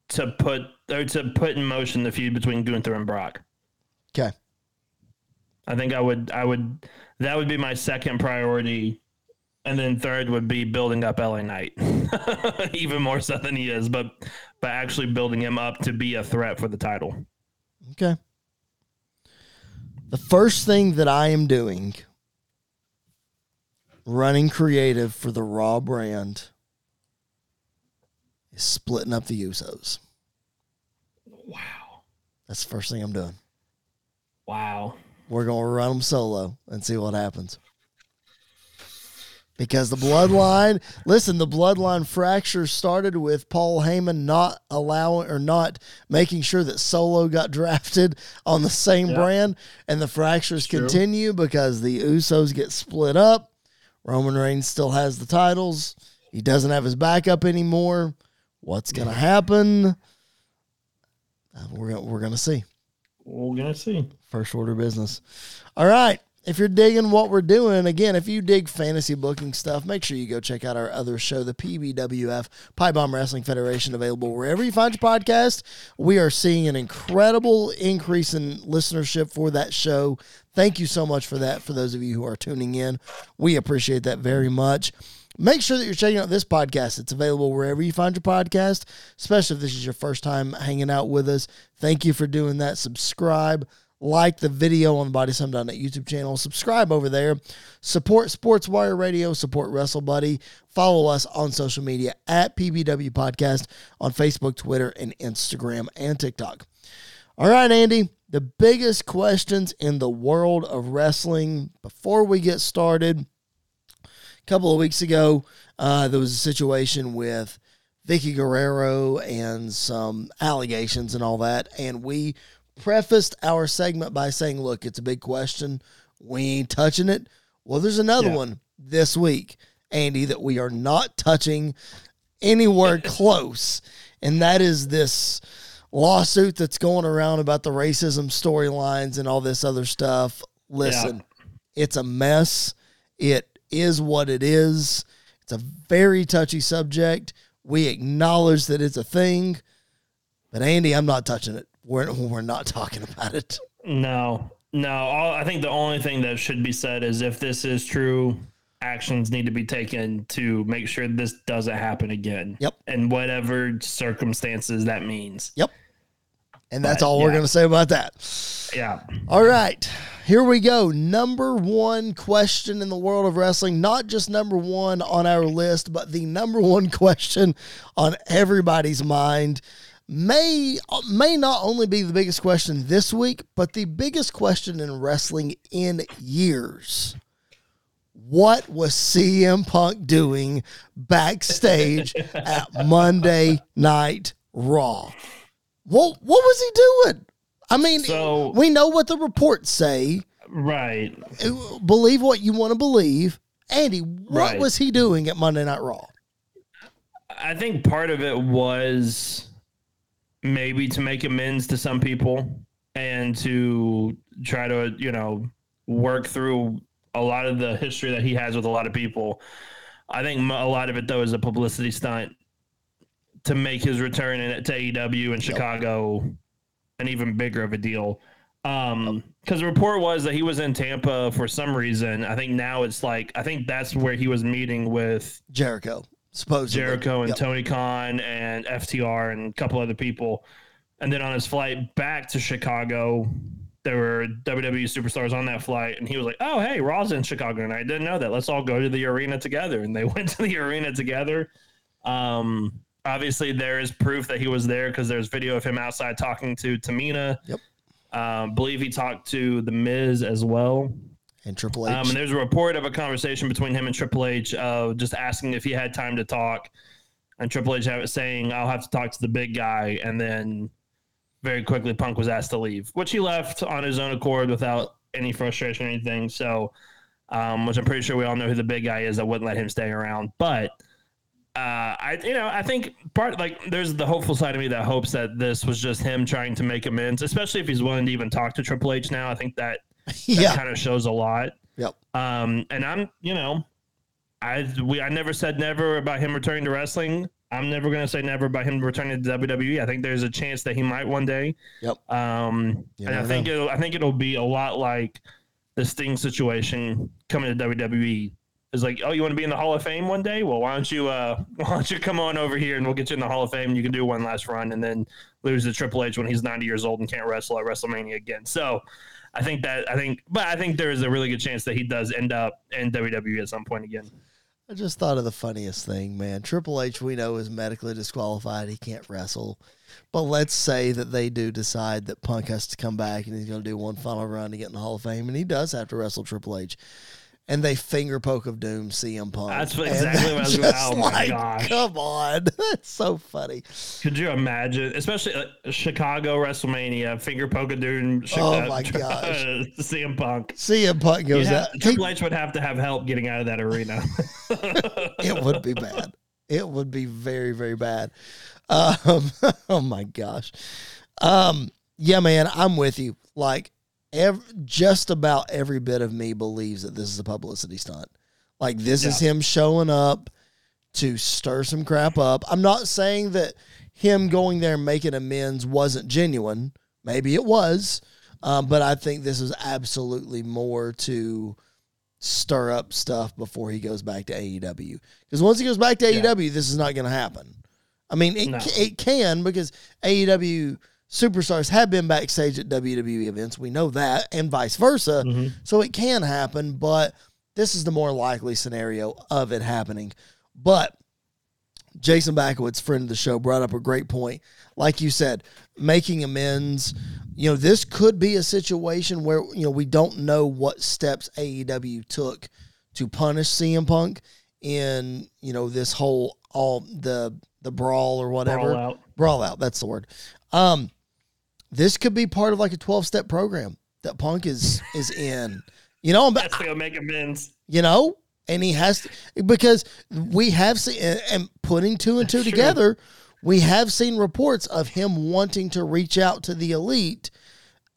to put or to put in motion the feud between Gunther and Brock. Okay. I think I would I would that would be my second priority. And then third would be building up LA Knight. Even more so than he is, but but actually building him up to be a threat for the title. Okay. The first thing that I am doing running creative for the Raw brand is splitting up the Usos. Wow. That's the first thing I'm doing. Wow. We're going to run them solo and see what happens. Because the bloodline, listen, the bloodline fracture started with Paul Heyman not allowing or not making sure that Solo got drafted on the same brand, and the fractures continue because the Usos get split up. Roman Reigns still has the titles. He doesn't have his backup anymore. What's going to happen? Uh, We're gonna, we're going to see We're gonna see. first order business. All right. If you're digging what we're doing, again, if you dig fantasy booking stuff, make sure you go check out our other show, the PBWF Pie Bomb Wrestling Federation, available wherever you find your podcast. We are seeing an incredible increase in listenership for that show. Thank you so much for that. For those of you who are tuning in, we appreciate that very much. Make sure that you're checking out this podcast. It's available wherever you find your podcast, especially if this is your first time hanging out with us. Thank you for doing that. Subscribe, like the video on the Body Slam Net YouTube channel. Subscribe over there. Support Sports Wire Radio. Support Wrestle Buddy. Follow us on social media at PBW Podcast on Facebook, Twitter, and Instagram and TikTok. All right, Andy. The biggest questions in the world of wrestling before we get started A couple of weeks ago, uh, there was a situation with Vickie Guerrero and some allegations and all that. And we prefaced our segment by saying, look, it's a big question. We ain't touching it. Well, there's another Yeah. one this week, Andy, that we are not touching anywhere close. And that is this lawsuit that's going around about the racism storylines and all this other stuff. Listen, it's a mess. It is what it is. It's a very touchy subject. We acknowledge that it's a thing, but Andy, I'm not touching it. We're we're not talking about it. No, no. All, I think the only thing that should be said is if this is true, actions need to be taken to make sure this doesn't happen again. Yep. And whatever circumstances that means. Yep. And that's But, all we're going to say about that. Yeah. All right. Here we go. Number one question in the world of wrestling, not just number one on our list, but the number one question on everybody's mind. May may not only be the biggest question this week, but the biggest question in wrestling in years. What was CM Punk doing backstage at Monday Night Raw? What what was he doing? I mean, So- we know what the reports say. Right. Believe what you want to believe. Andy, what Right. was he doing at Monday Night Raw? I think part of it was maybe to make amends to some people and to try to, you know, work through a lot of the history that he has with a lot of people. I think a lot of it though is a publicity stunt to make his return in to AEW in Chicago an even bigger of a deal. Um, because the report was that he was in Tampa for some reason. I think now it's like I think that's where he was meeting with Jericho, supposedly. Jericho and Yep. Tony Khan and FTR and a couple other people. And then on his flight back to Chicago, there were WWE superstars on that flight. And he was like, Oh, hey, Raw's in Chicago. And I didn't know that. Let's all go to the arena together. And they went to the arena together. Um, obviously, there is proof that he was there because there's video of him outside talking to Tamina. Yep. Um, believe he talked to The Miz as well. And Triple H. Um, and there's a report of a conversation between him and Triple H, uh, just asking if he had time to talk, and Triple H saying, "I'll have to talk to the big guy," and then very quickly Punk was asked to leave, which he left on his own accord without any frustration or anything. So, um, which I'm pretty sure we all know who the big guy is that wouldn't let him stay around, but. Uh, I you know I think part like there's the hopeful side of me that hopes that this was just him trying to make amends, especially if he's willing to even talk to Triple H now. I think that that yeah. kind of shows a lot. Yep. Um, and I'm, you know, I we I never said never about him returning to wrestling. I'm never going to say never about him returning to WWE. I think there's a chance that he might one day. Yep. Um, You and I never think know. it'll I think it'll be a lot like the Sting situation coming to WWE. It's like, oh, you want to be in the Hall of Fame one day? Well, why don't you uh, why don't you come on over here and we'll get you in the Hall of Fame and you can do one last run and then lose to Triple H when he's 90 years old and can't wrestle at WrestleMania again. So I think that I think, but I think there is a really good chance that he does end up in WWE at some point again. I just thought of the funniest thing, man. Triple H, we know, is medically disqualified. He can't wrestle. But let's say that they do decide that Punk has to come back and he's going to do one final run to get in the Hall of Fame, and he does have to wrestle Triple H. And they finger poke of doom CM Punk. That's exactly what I was gonna- oh my like, gosh. Come on. That's so funny. Could you imagine, especially uh, Chicago WrestleMania, finger poke a dude, Chi- Oh uh, my gosh. CM Punk. CM Punk goes have- out. Triple H would have to have help getting out of that arena. it would be bad. It would be very, very bad. Um, oh my gosh. Um, yeah, man, I'm with you. Like, ev- just about every bit of me believes that this is a publicity stunt. Like, this is him showing up to stir some crap up. I'm not saying that him going there and making amends wasn't genuine. Maybe it was. Um, but I think this is absolutely more to stir up stuff before he goes back to AEW. Because once he goes back to Yeah. AEW, this is not going to happen. I mean, it, No. it can because AEW superstars have been backstage at WWE events. We know that, and vice versa. Mhm. So it can happen, but this is the more likely scenario of it happening. But Jason Backowitz, friend of the show, brought up a great point. Like you said, making amends. You know, this could be a situation where you know we don't know what steps AEW took to punish CM Punk in you know this whole all the the brawl or whatever Brawl out. brawl out. That's the word. Um, this could be part of like a twelve step program that Punk is is in. You know, but That's gonna make amends. you know, and he has to because we have seen and- putting two and two That's true. together, we have seen reports of him wanting to reach out to the elite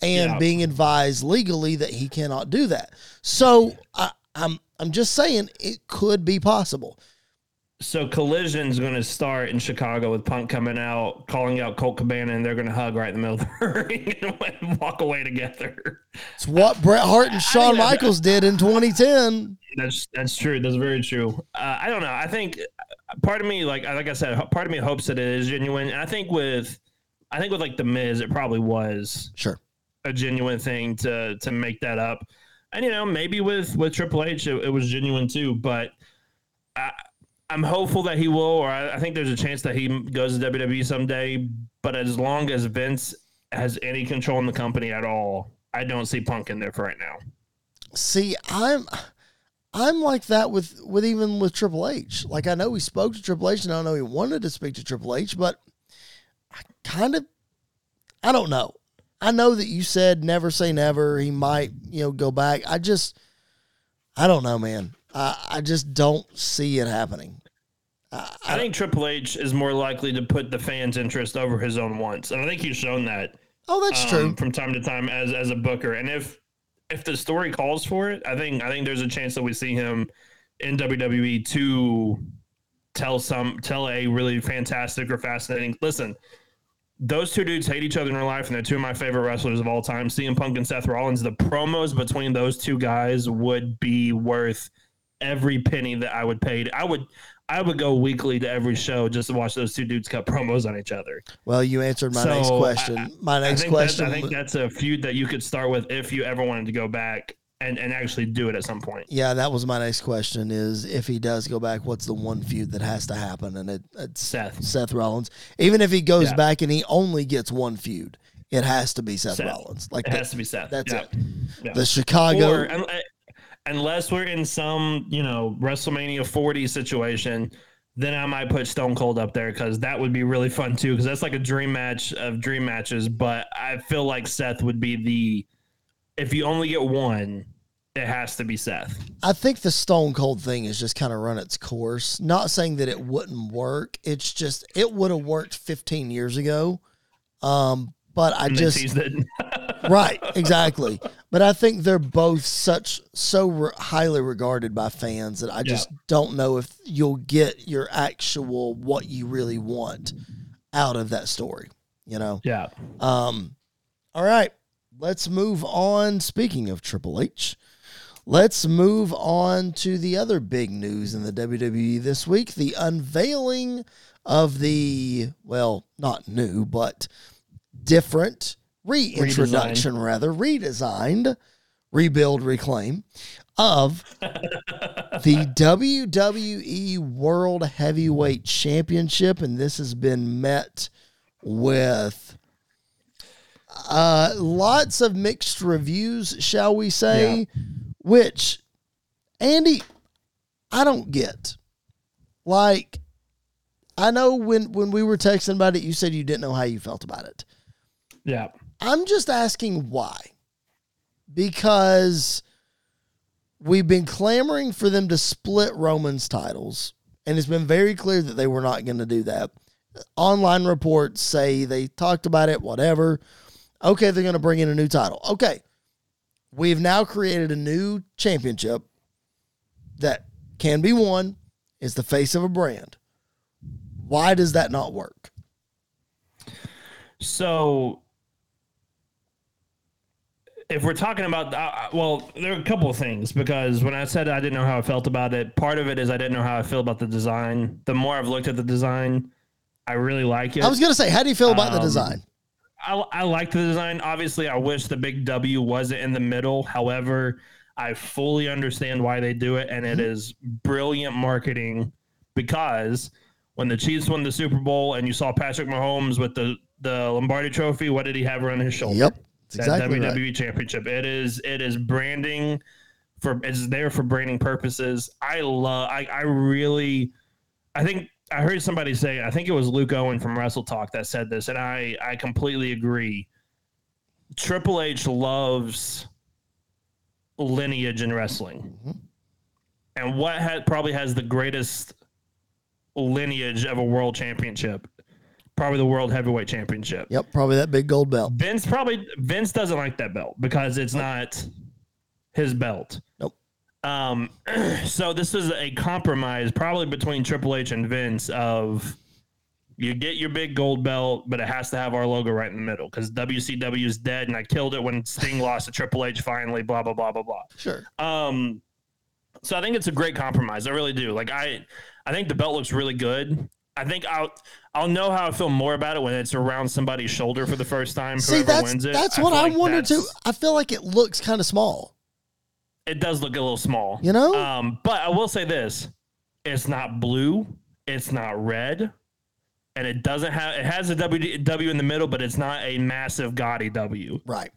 and Yeah. being advised legally that he cannot do that. So I, I'm I'm just saying it could be possible. So Collision's going to start in Chicago with Punk coming out, calling out Colt Cabana, and they're going to hug right in the middle of the ring and walk away together. It's what Bret Hart and Shawn that- Michaels did in 2010. That's that's true. That's very true. Uh, I don't know. I think uh, part of me, like like I said, part of me hopes that it is genuine. And I think with, I think with like the Miz, it probably was Sure. a genuine thing to to make that up. And you know, maybe with with Triple H, it, it was genuine too. But I, I'm hopeful that he will, or I, I think there's a chance that he goes to WWE someday. But as long as Vince has any control in the company at all, I don't see Punk in there for right now. See, I'm I'm like that with with even with Triple H. Like I know he spoke to Triple H and I know he wanted to speak to Triple H, but I kind of I don't know. I know that you said never say never. He might, you know, go back. I just I don't know, man. I I just don't see it happening. I, I think Triple H is more likely to put the fans' interest over his own wants, and I think he's shown that. oh, that's um, true. from time to time as as a booker. And if if the story calls for it, I think I think there's a chance that we see him in WWE to tell some tell a really fantastic or fascinating. Listen, those two dudes hate each other in real life, and they're two of my favorite wrestlers of all time. CM Punk and Seth Rollins. The promos between those two guys would be worth every penny that I would pay. I would. I would go weekly to every show just to watch those two dudes cut promos on each other. Well, you answered my next question. I- my next think question. I think that's a feud that you could start with if you ever wanted to go back and, and actually do it at some point. yeah, that was my next question. Is if he does go back, what's the one feud that has to happen? And it, it's Seth. Seth Rollins. Even if he goes Yeah. back and he only gets one feud, it has to be Seth, Seth. Rollins. Like It that- has to be Seth. that's Yeah. it. Yeah. The Chicago. Or uh, unless we're in some, you know, WrestleMania 40 situation, then I might put Stone Cold up there because that would be really fun too. Because that's like a dream match of dream matches. But I feel like Seth would be the, if you only get one, it has to be Seth. I think the Stone Cold thing has just kind of run its course. Not saying that it wouldn't work. It's just it would have worked 15 years ago. Um, but I And just right, exactly. But I think they're both such so re- highly regarded by fans that I just don't know if you'll get your actual what you really want out of that story. You know. yeah. Um, all right, let's move on. Speaking of Triple H, let's move on to the other big news in the WWE this week: the unveiling of the well, not new, but different reintroduction, rather redesigned, rebuild, reclaim of the WWE World Heavyweight Championship, and this has been met with uh, lots of mixed reviews, shall we say, which Andy, I don't get. Like, I know when when we were texting about it, you said you didn't know how you felt about it. Yeah. I'm just asking why. Because we've been clamoring for them to split Roman's titles, and it's been very clear that they were not going to do that. Online reports say they talked about it, whatever. Okay, they're going to bring in a new title. Okay. We've now created a new championship that can be won, is the face of a brand. Why does that not work? So, if we're talking about, uh, well, there are a couple of things because when I said I didn't know how I felt about it, part of it is I didn't know how I feel about the design. The more I've looked at the design, I really like it. I was going to say, how do you feel about the Um, design? I, I like the design. Obviously, I wish the big W wasn't in the middle. However, I fully understand why they do it, and it Mm-hmm. is brilliant marketing because when the Chiefs won the Super Bowl and you saw Patrick Mahomes with the the Lombardi Trophy, what did he have around his shoulder? Yep. That exactly WWE right. Championship. It is it is branding for it's there for branding purposes. I love. I I really. I think I heard somebody say. I think it was Luke Owen from Wrestle Talk that said this, and I I completely agree. Triple H loves lineage in wrestling, Mhm. and what had probably has the greatest lineage of a world championship, probably the World Heavyweight Championship. Yep, probably that big gold belt. Vince probably Vince doesn't like that belt because it's not his belt. Nope. Um, so this is a compromise, probably between Triple H and Vince. Of you get your big gold belt, but it has to have our logo right in the middle because WCW is dead, and I killed it when Sting lost to Triple H. Finally, blah blah blah blah blah. Sure. Um, so I think it's a great compromise. I really do. Like I, I think the belt looks really good. I think I'll I'll know how I feel more about it when it's around somebody's shoulder for the first time. See, that's wins it. that's I what I like wanted to. I feel like it looks kind of small. It does look a little small, You know? Um, but I will say this: it's not blue, it's not red, and it doesn't have. It has a W W in the middle, but it's not a massive gaudy W. Right.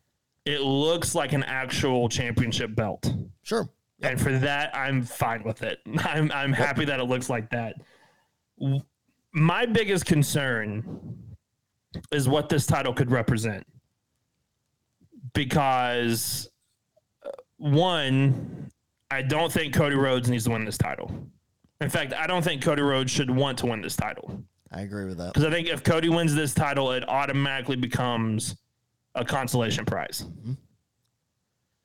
It looks like an actual championship belt. Sure. and for that i'm fine with it i'm i'm happy that it looks like that my biggest concern is what this title could represent. Because uh, one i don't think cody rhodes needs to win this title. In fact i don't think cody rhodes should want to win this title. I agree with that. because i think if cody wins this title it automatically becomes a consolation prize.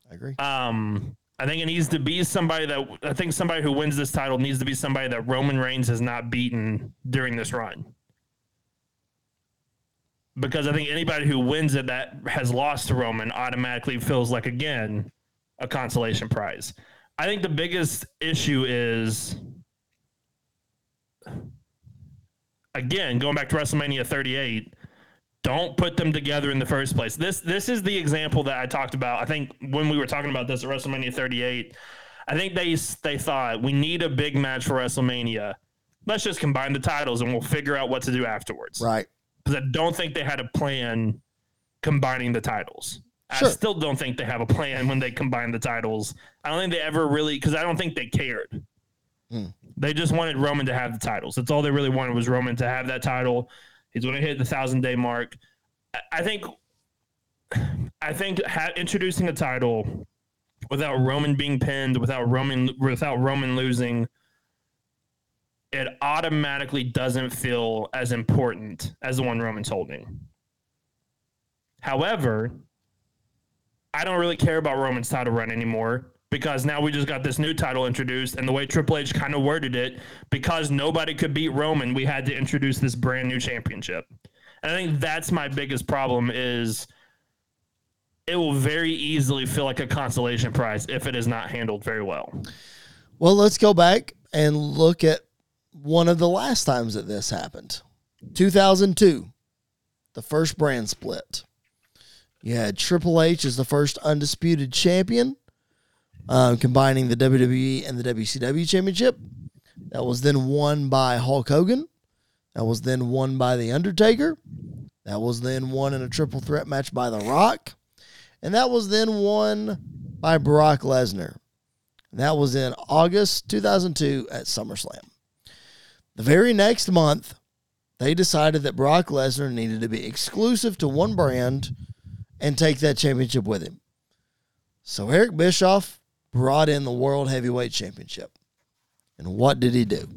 I agree. um, I think it needs to be somebody that I think somebody who wins this title needs to be somebody that Roman Reigns has not beaten during this run. Because I think anybody who wins it that has lost to Roman automatically feels like again a consolation prize. I think the biggest issue is again going back to WrestleMania 38 don't put them together in the first place. This this is the example that I talked about. I think when we were talking about this at WrestleMania 38, I think they they thought we need a big match for WrestleMania. Let's just combine the titles and we'll figure out what to do afterwards. Right. Because I don't think they had a plan combining the titles. Sure. I still don't think they have a plan when they combine the titles. I don't think they ever really because I don't think they cared. Hmm. They just wanted Roman to have the titles. That's all they really wanted was Roman to have that title. He's going to hit the thousand day mark. I- think. I think ha- introducing a title without Roman being pinned, without Roman, without Roman losing, it automatically doesn't feel as important as the one Roman's holding. However, I don't really care about Roman's title run anymore because now we just got this new title introduced, and the way Triple H kind of worded it, because nobody could beat Roman, we had to introduce this brand new championship. And I think that's my biggest problem is it will very easily feel like a consolation prize if it is not handled very well. Well, let's go back and look at one of the last times that this happened 2002, the first brand split. You had Triple H as the first undisputed champion, uh, combining the WWE and the WCW championship. That was then won by Hulk Hogan. That was then won by The Undertaker. That was then won in a triple threat match by The Rock. And that was then won by Brock Lesnar. That was in August 2002 at SummerSlam. The very next month, they decided that Brock Lesnar needed to be exclusive to one brand and take that championship with him. So Eric Bischoff brought in the World Heavyweight Championship. And what did he do?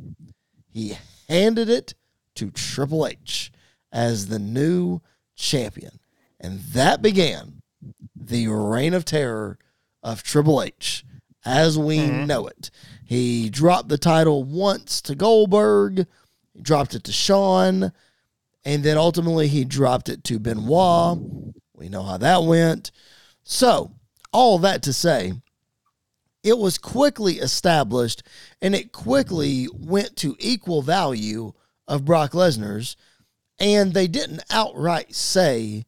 He handed it to Triple H as the new champion. And that began the reign of terror of Triple H as we mm-hmm. know it. He dropped the title once to Goldberg, he dropped it to Shawn, and then ultimately he dropped it to Benoit. We know how that went. So, all that to say, it was quickly established and it quickly went to equal value of Brock Lesnar's. And they didn't outright say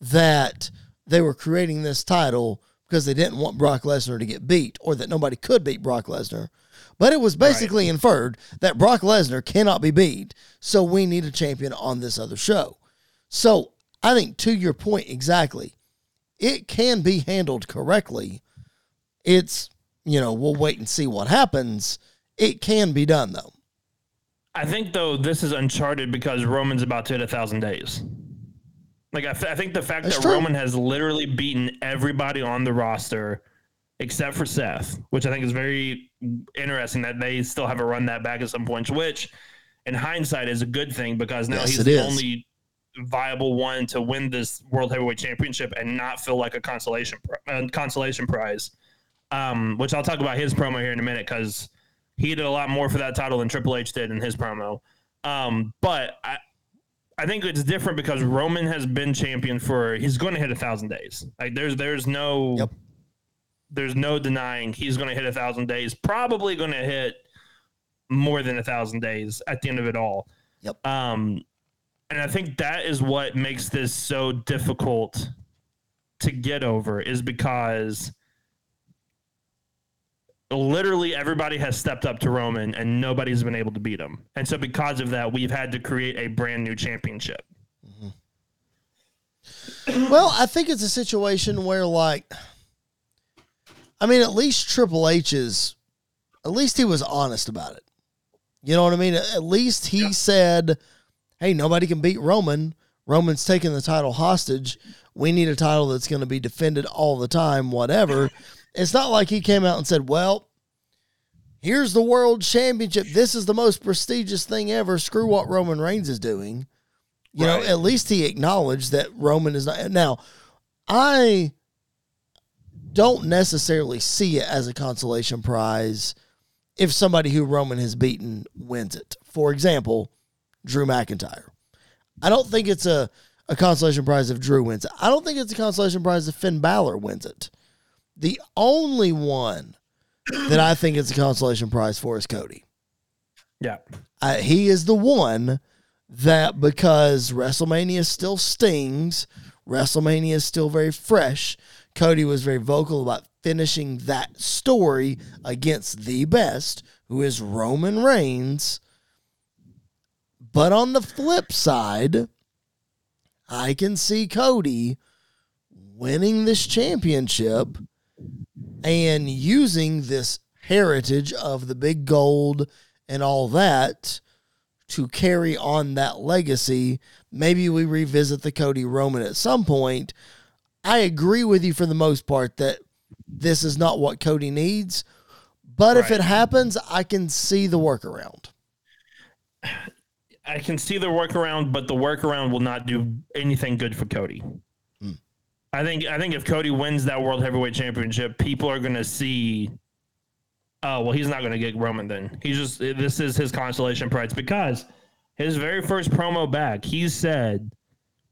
that they were creating this title because they didn't want Brock Lesnar to get beat or that nobody could beat Brock Lesnar. But it was basically right. inferred that Brock Lesnar cannot be beat. So we need a champion on this other show. So I think to your point exactly, it can be handled correctly. It's, you know, we'll wait and see what happens. It can be done though. I think though this is uncharted because Roman's about to hit a thousand days. Like I, th- I think the fact That's that true. Roman has literally beaten everybody on the roster except for Seth, which I think is very interesting that they still haven't run that back at some points, which in hindsight is a good thing because now yes, he's the is. only viable one to win this World Heavyweight Championship and not feel like a consolation uh, consolation prize. Um, which I'll talk about his promo here in a minute because he did a lot more for that title than Triple H did in his promo. Um, but I, I think it's different because Roman has been champion for he's going to hit a thousand days. Like there's there's no yep. there's no denying he's going to hit a thousand days. Probably going to hit more than a thousand days at the end of it all. Yep. Um, and I think that is what makes this so difficult to get over is because literally everybody has stepped up to Roman and nobody's been able to beat him. And so because of that, we've had to create a brand new championship. Mm-hmm. Well, I think it's a situation where like I mean, at least Triple H is at least he was honest about it. You know what I mean? At least he yeah. said, "Hey, nobody can beat Roman. Roman's taking the title hostage. We need a title that's going to be defended all the time, whatever." It's not like he came out and said, well, here's the world championship. This is the most prestigious thing ever. Screw what Roman Reigns is doing. You right. know, at least he acknowledged that Roman is not. Now, I don't necessarily see it as a consolation prize if somebody who Roman has beaten wins it. For example, Drew McIntyre. I don't think it's a, a consolation prize if Drew wins it. I don't think it's a consolation prize if Finn Balor wins it. The only one that I think is a consolation prize for is Cody. Yeah. Uh, he is the one that because WrestleMania still stings, WrestleMania is still very fresh. Cody was very vocal about finishing that story against the best, who is Roman Reigns. But on the flip side, I can see Cody winning this championship and using this heritage of the big gold and all that to carry on that legacy. Maybe we revisit the Cody Roman at some point. I agree with you for the most part that this is not what Cody needs. But right. if it happens, I can see the workaround. I can see the workaround, but the workaround will not do anything good for Cody. I think I think if Cody wins that World Heavyweight Championship, people are going to see. Oh well, he's not going to get Roman then. He's just this is his consolation prize because his very first promo back, he said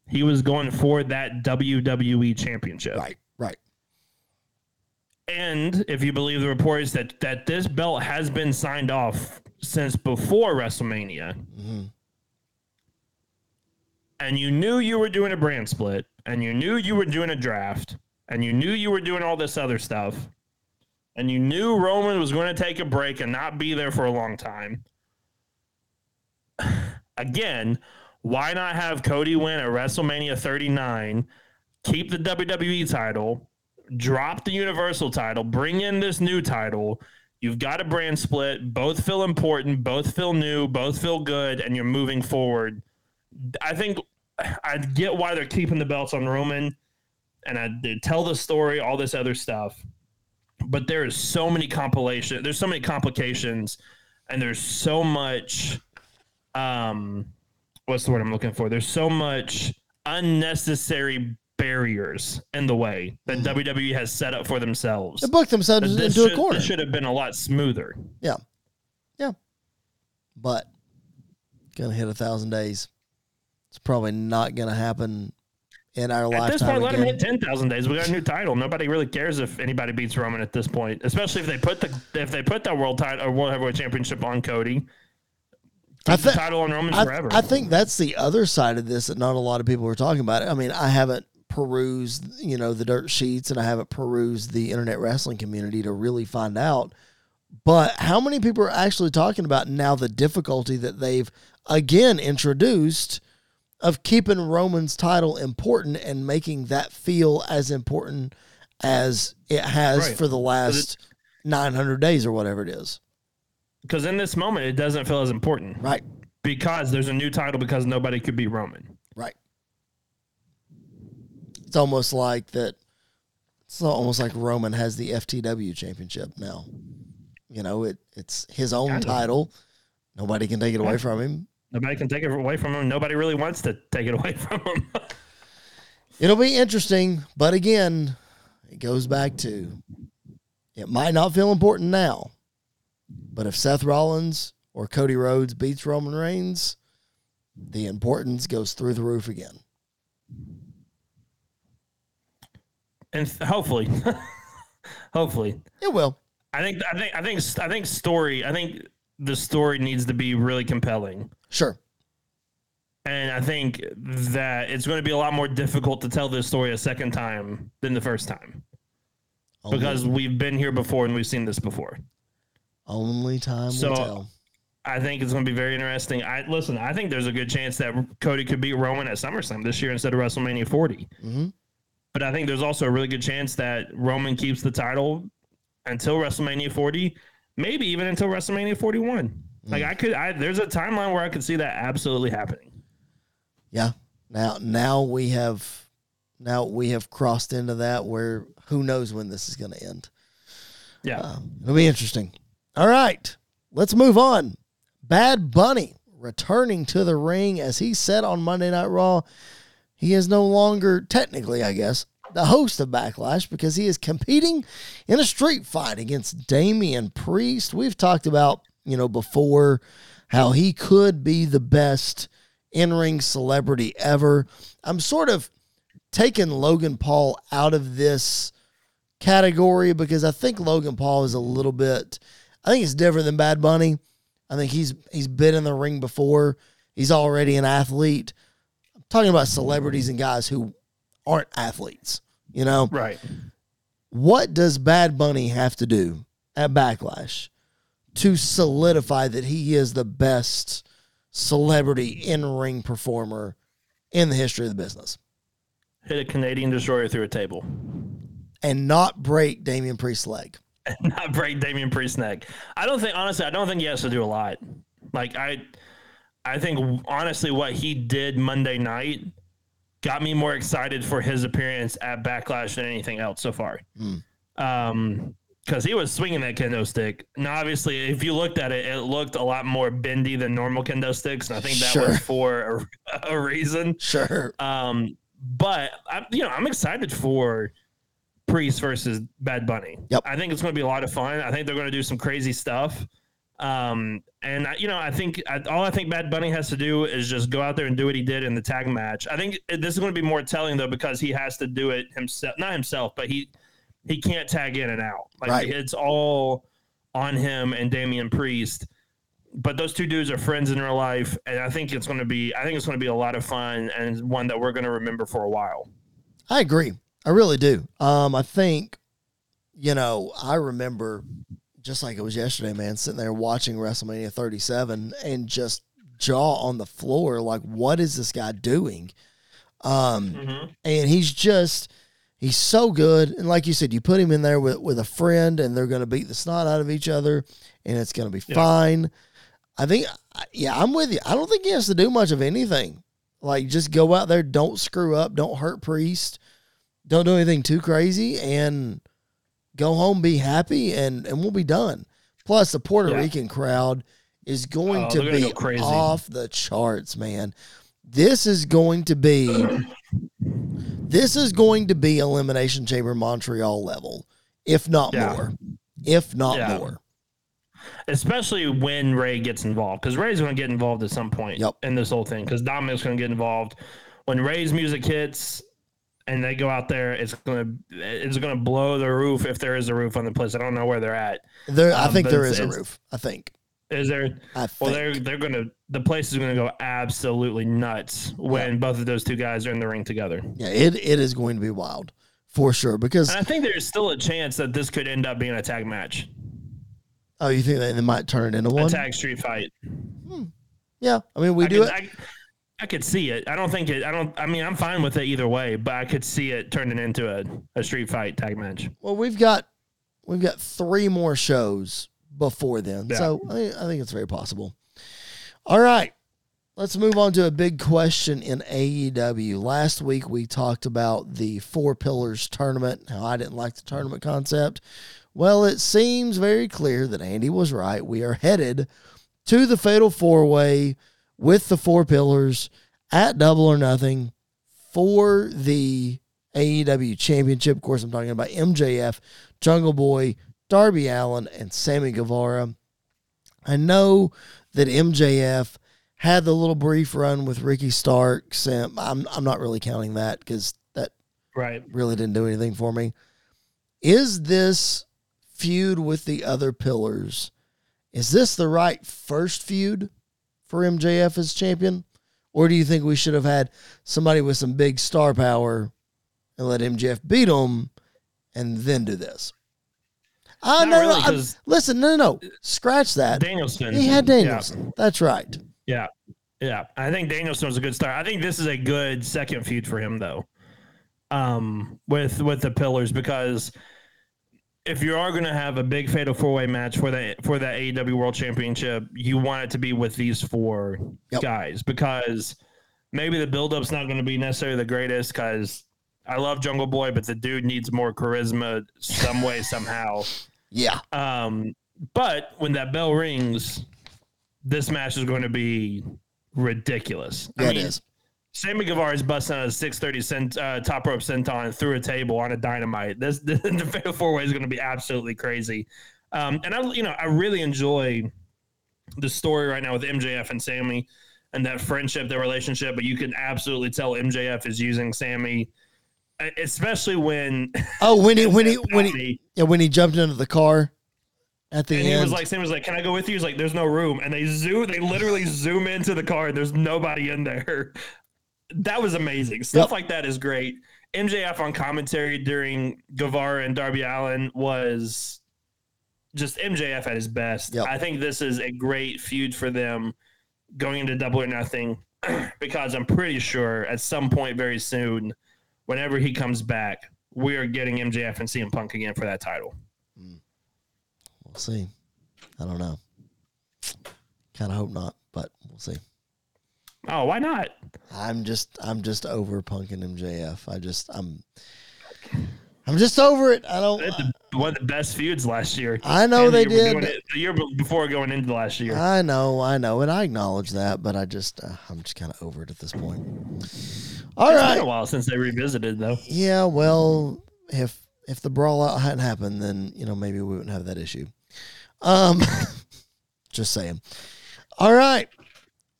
he was going for that WWE Championship. Right, right. And if you believe the reports that that this belt has been signed off since before WrestleMania, mm-hmm. and you knew you were doing a brand split, and you knew you were doing a draft, and you knew you were doing all this other stuff, and you knew Roman was going to take a break and not be there for a long time. Again, why not have Cody win at WrestleMania 39, keep the WWE title, drop the Universal title, bring in this new title? You've got a brand split. Both feel important, both feel new, both feel good, and you're moving forward. I think I get why they're keeping the belts on Roman, and I they tell the story, all this other stuff. But there is so many compilation. There's so many complications, and there's so much. Um, what's the word I'm looking for? There's so much unnecessary barriers in the way that WWE has set up for themselves. They booked themselves into should, a corner. should have been a lot smoother. Yeah. Yeah. But gonna hit a thousand days. It's probably not gonna happen in our At this lifetime. point, let him hit ten thousand days. We got a new title. Nobody really cares if anybody beats Roman at this point, especially if they put the if they put that world title or world heavyweight championship on Cody. I Keep the title on Roman I, forever. I think that's the other side of this that not a lot of people are talking about. I mean, I haven't perused, you know, the dirt sheets and I haven't perused the internet wrestling community to really find out. But how many people are actually talking about now the difficulty that they've again introduced of keeping Roman's title important and making that feel as important as it has Right. for the last 900 days or whatever it is. because in this moment it doesn't feel as important Right. because there's a new title because nobody could be Roman. Right. It's almost like that. It's almost like Roman has the FTW championship now. You know, it it's his own title. Nobody can take it away from him. Nobody can take it away from him. Nobody really wants to take it away from him. It'll be interesting, but again, it goes back to it might not feel important now, but if Seth Rollins or Cody Rhodes beats Roman Reigns, the importance goes through the roof again. and hopefully, hopefully, It will. I think I think I think I think story. I think the story needs to be really compelling. Sure. And I think that it's going to be a lot more difficult to tell this story a second time than the first time Only, because we've been here before and we've seen this before. only time So- will tell. I think it's going to be very interesting. I listen. I think there's a good chance that Cody could beat Roman at SummerSlam this year instead of WrestleMania 40. Mhm. But I think there's also a really good chance that Roman keeps the title until WrestleMania 40, maybe even until WrestleMania 41. Like I could, I there's a timeline where I could see that absolutely happening. Yeah. Now now we have now we have crossed into that where who knows when this is going to end. Yeah. Um, it'll be interesting. All right. Let's move on. Bad Bunny returning to the ring as he said on Monday Night Raw. He is no longer technically, I guess, the host of Backlash because he is competing in a street fight against Damian Priest. We've talked about, you know, before how he could be the best in ring celebrity ever. I'm sort of taking Logan Paul out of this category because I think Logan Paul is a little bit I think it's different than Bad Bunny. I think he's he's been in the ring before. He's already an athlete. I'm talking about celebrities and guys who aren't athletes, you know. Right. What does Bad Bunny have to do at Backlash to solidify that he is the best celebrity in ring performer in the history of the business Hit a Canadian destroyer through a table. and not break Damian Priest's leg? Not break Damian Priest's neck. I don't think honestly, I don't think he has to do a lot. Like I I think honestly what he did Monday night got me more excited for his appearance at Backlash than anything else so far. Um because he was swinging that kendo stick. Now, obviously, if you looked at it, it looked a lot more bendy than normal kendo sticks, and I think that Sure. was for a, a reason. Sure. Um, but I, you know, I'm excited for Priest versus Bad Bunny. Yep. I think it's going to be a lot of fun. I think they're going to do some crazy stuff. Um, and I, you know, I think I, all I think Bad Bunny has to do is just go out there and do what he did in the tag match. I think this is going to be more telling though because he has to do it himself, not himself, but he he can't tag in and out. Like Right. it's all on him and Damian Priest. But those two dudes are friends in real life, and I think it's going to be I think it's going to be a lot of fun and one that we're going to remember for a while. I agree. I really do. Um, I think, you know, I remember just like it was yesterday, man, sitting there watching WrestleMania 37 and just jaw on the floor, like, what is this guy doing? Um, and he's just he's so good. And like you said, you put him in there with, with a friend and they're gonna beat the snot out of each other and it's gonna be Yeah. fine. I think yeah, I'm with you. I don't think he has to do much of anything. Like just go out there, don't screw up, don't hurt Priest, don't do anything too crazy, and go home, be happy, and and we'll be done. Plus, the Puerto Yeah. Rican crowd is going Oh, to be go crazy. off the charts, man. This is going to be this is going to be elimination chamber Montreal level, if not Yeah. more, if not Yeah. more. especially when Rey gets involved, because Rey's going to get involved at some point Yep. in this whole thing. Because Dominic's going to get involved when Rey's music hits, and they go out there. It's going to it's going to blow the roof if there is a roof on the place. I don't know where they're at. There, I Um, think but there is a roof. I think. Is there? I Well, they're they're going to the place is going to go absolutely nuts when both of those two guys are in the ring together. yeah, it it is going to be wild for sure. Because And I think there's still a chance that this could end up being a tag match, oh, you think that they might turn it into a one? tag street fight. Hmm. Yeah, I mean we I do could, it. I, I could see it. I don't think it. I don't. I mean, I'm fine with it either way, but I could see it turning into a, a street fight tag match. Well, we've got we've got three more shows before then, Yeah. so I, I think it's very possible. All right, let's move on to a big question in AEW. Last week we talked about the Four Pillars tournament. How I didn't like the tournament concept. Well, it seems very clear that Andy was right. We are headed to the Fatal Four Way with the Four Pillars at Double or Nothing for the AEW Championship. Of course, I'm talking about MJF, Jungle Boy, Darby Allin, and Sammy Guevara. I know that MJF had the little brief run with Ricky Starks, and I'm I'm not really counting that because that Right. really didn't do anything for me. Is this feud with the other pillars? Is this the right first feud for MJF as champion? Or do you think we should have had somebody with some big star power and let MJF beat him and then do this? Oh, Not no, really, no, listen, no, no, no. Scratch that. Danielson. He had Yeah. Danielson. That's right. Yeah. Yeah. I think Danielson was a good start. I think this is a good second feud for him though. Um with with the pillars because if you are going to have a big fatal four way match for the for the AEW World Championship, you want it to be with these four Yep. guys because maybe the build-up's not going to be necessarily the greatest because I love Jungle Boy, but the dude needs more charisma some way somehow. Yeah. Um, but when that bell rings, this match is going to be ridiculous. Yeah, it is. Sammy Guevara is busting out a 630 cent, uh, top rope senton through a table on a dynamite. This the, the fatal four way is going to be absolutely crazy. Um, and I, you know, I really enjoy the story right now with MJF and Sammy and that friendship, their relationship. But you can absolutely tell MJF is using Sammy, especially when Oh, when he when he when he yeah, when he jumped into the car at the and end. he was like, Sam was like, "Can I go with you?" He's like, "There's no room," and they zoom, they literally zoom into the car, and there's nobody in there. That was amazing. Stuff Yep. like that is great. MJF on commentary during Guevara and Darby Allin was just MJF at his best. Yep. I think this is a great feud for them going into Double or Nothing because I'm pretty sure at some point very soon, whenever he comes back, we are getting MJF and CM Punk again for that title. Hmm. We'll see. I don't know. Kind of hope not, but we'll see. Oh, why not? I'm just I'm just over punking MJF. I just I'm I'm just over it. I don't. Had the- one of the best feuds last year. I know they the did. it- the year before going into last year. I know, I know, and I acknowledge that, but I just uh, I'm just kind of over it at this point. All It's right. been a while since they revisited though. Yeah, well, if if the brawl out hadn't happened, then you know maybe we wouldn't have that issue. Um, just saying. All right.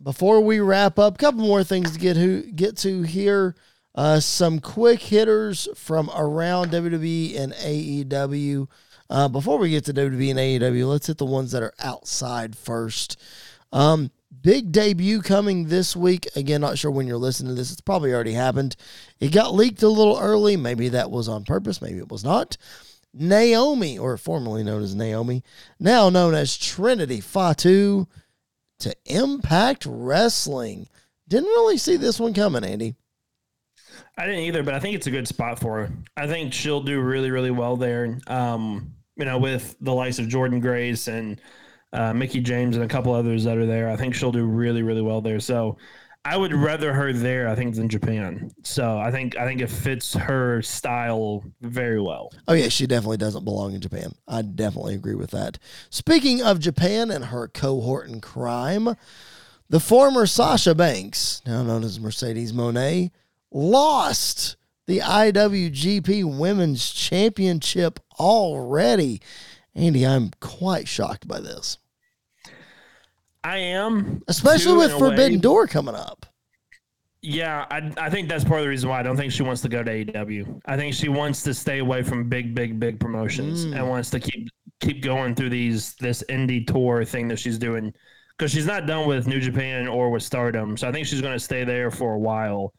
Before we wrap up, a couple more things to get who get to here. Uh, some quick hitters from around WWE and AEW. Uh, before we get to WWE and AEW, let's hit the ones that are outside first. Um, big debut coming this week. Again, not sure when you're listening to this. It's probably already happened. It got leaked a little early. Maybe that was on purpose. Maybe it was not. Naomi, or formerly known as Naomi, now known as Trinity Fatu, to Impact Wrestling. Didn't really see this one coming, Andy. I didn't either, but I think it's a good spot for her. I think she'll do really, really well there. Um, you know, with the likes of Jordynne Grace and uh, Mickie James and a couple others that are there, I think she'll do really, really well there. So I would rather her there, I think, than Japan. So I think I think it fits her style very well. Oh yeah, she definitely doesn't belong in Japan. I definitely agree with that. Speaking of Japan and her cohort in crime, the former Sasha Banks, now known as Mercedes Moné, lost the IWGP Women's Championship already. Andy, I'm quite shocked by this, I am, especially with Forbidden way. Door coming up. Yeah, I, I think that's part of the reason why I don't think she wants to go to AEW. I think she wants to stay away from big, big, big promotions Mm. and wants to keep keep going through these this indie tour thing that she's doing because she's not done with New Japan or with Stardom. So I think she's going to stay there for a while,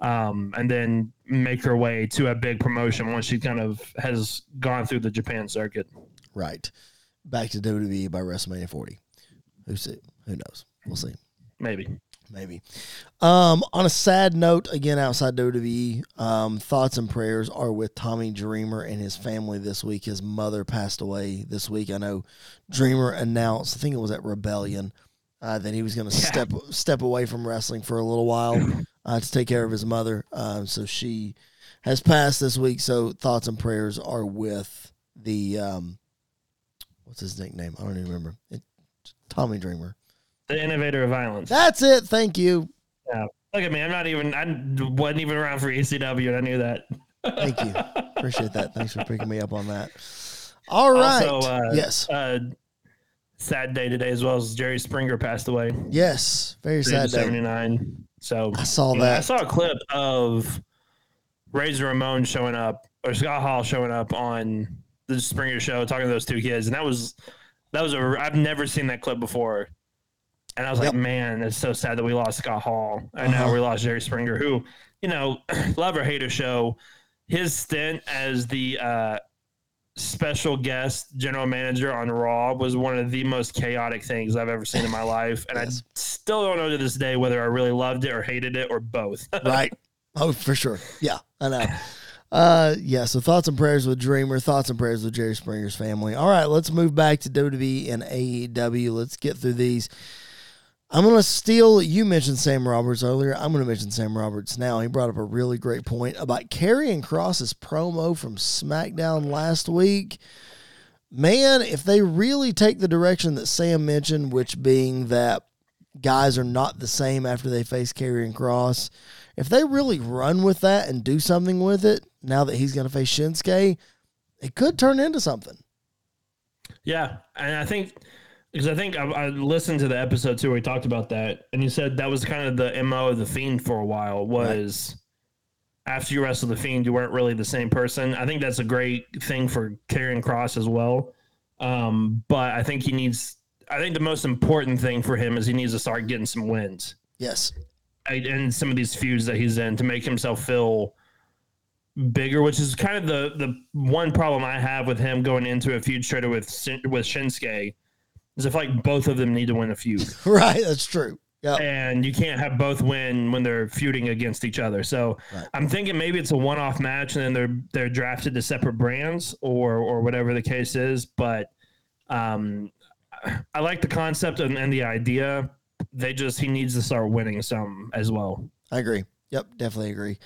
um, and then make her way to a big promotion once she kind of has gone through the Japan circuit. Right, back to WWE by WrestleMania 40. Who see? Who knows? We'll see. Maybe. maybe. Um, on a sad note, again outside WWE, um, thoughts and prayers are with Tommy Dreamer and his family this week. His mother passed away this week. I know Dreamer announced, I think it was at Rebellion, uh, that he was going to step step away from wrestling for a little while uh, to take care of his mother. Um, so she has passed this week. So thoughts and prayers are with the um, what's his nickname? I don't even remember. It, Tommy Dreamer. The innovator of violence. That's it. Thank you. yeah. Look at me. I'm not even. I wasn't even around for ECW, and I knew that. Thank you. Appreciate that. Thanks for picking me up on that. All right. Also, uh, yes. Uh, sad day today as well as Jerry Springer passed away. Yes. Very sad day. 79. So I saw that. know, I saw a clip of Razor Ramon showing up or Scott Hall showing up on the Springer show talking to those two kids, and that was that was a I've never seen that clip before. And I was like, man, it's so sad that we lost Scott Hall. And Uh-huh. now we lost Jerry Springer, who, you know, love or hate a show. His stint as the uh, special guest general manager on Raw was one of the most chaotic things I've ever seen in my life. And Yes. I still don't know to this day whether I really loved it or hated it or both. right. Oh, for sure. Yeah, I know. Uh, yeah. So thoughts and prayers with Dreamer. Thoughts and prayers with Jerry Springer's family. All right, let's move back to WWE and AEW. Let's get through these. I'm gonna steal. You mentioned Sam Roberts earlier. I'm gonna mention Sam Roberts now. He brought up a really great point about Karrion Kross's promo from SmackDown last week. Man, if they really take the direction that Sam mentioned, which being that guys are not the same after they face Karrion Kross, if they really run with that and do something with it, now that he's going to face Shinsuke, it could turn into something. Yeah, and I think because I think I, I listened to the episode too where he talked about that, and he said that was kind of the mo of the fiend for a while was after you wrestled the fiend, you weren't really the same person. I think that's a great thing for Karrion Kross as well. Um, but I think he needs. I think the most important thing for him is he needs to start getting some wins Yes. and some of these feuds that he's in to make himself feel bigger, which is kind of the the one problem I have with him going into a feud straight with with Shinsuke. Is I feel like both of them need to win a feud, Right. That's true. Yeah. and you can't have both win when they're feuding against each other. So Right. I'm thinking maybe it's a one off match, and then they're they're drafted to separate brands or or whatever the case is. But um, I like the concept and, and the idea. They just he needs to start winning some as well. I agree. Yep, definitely agree.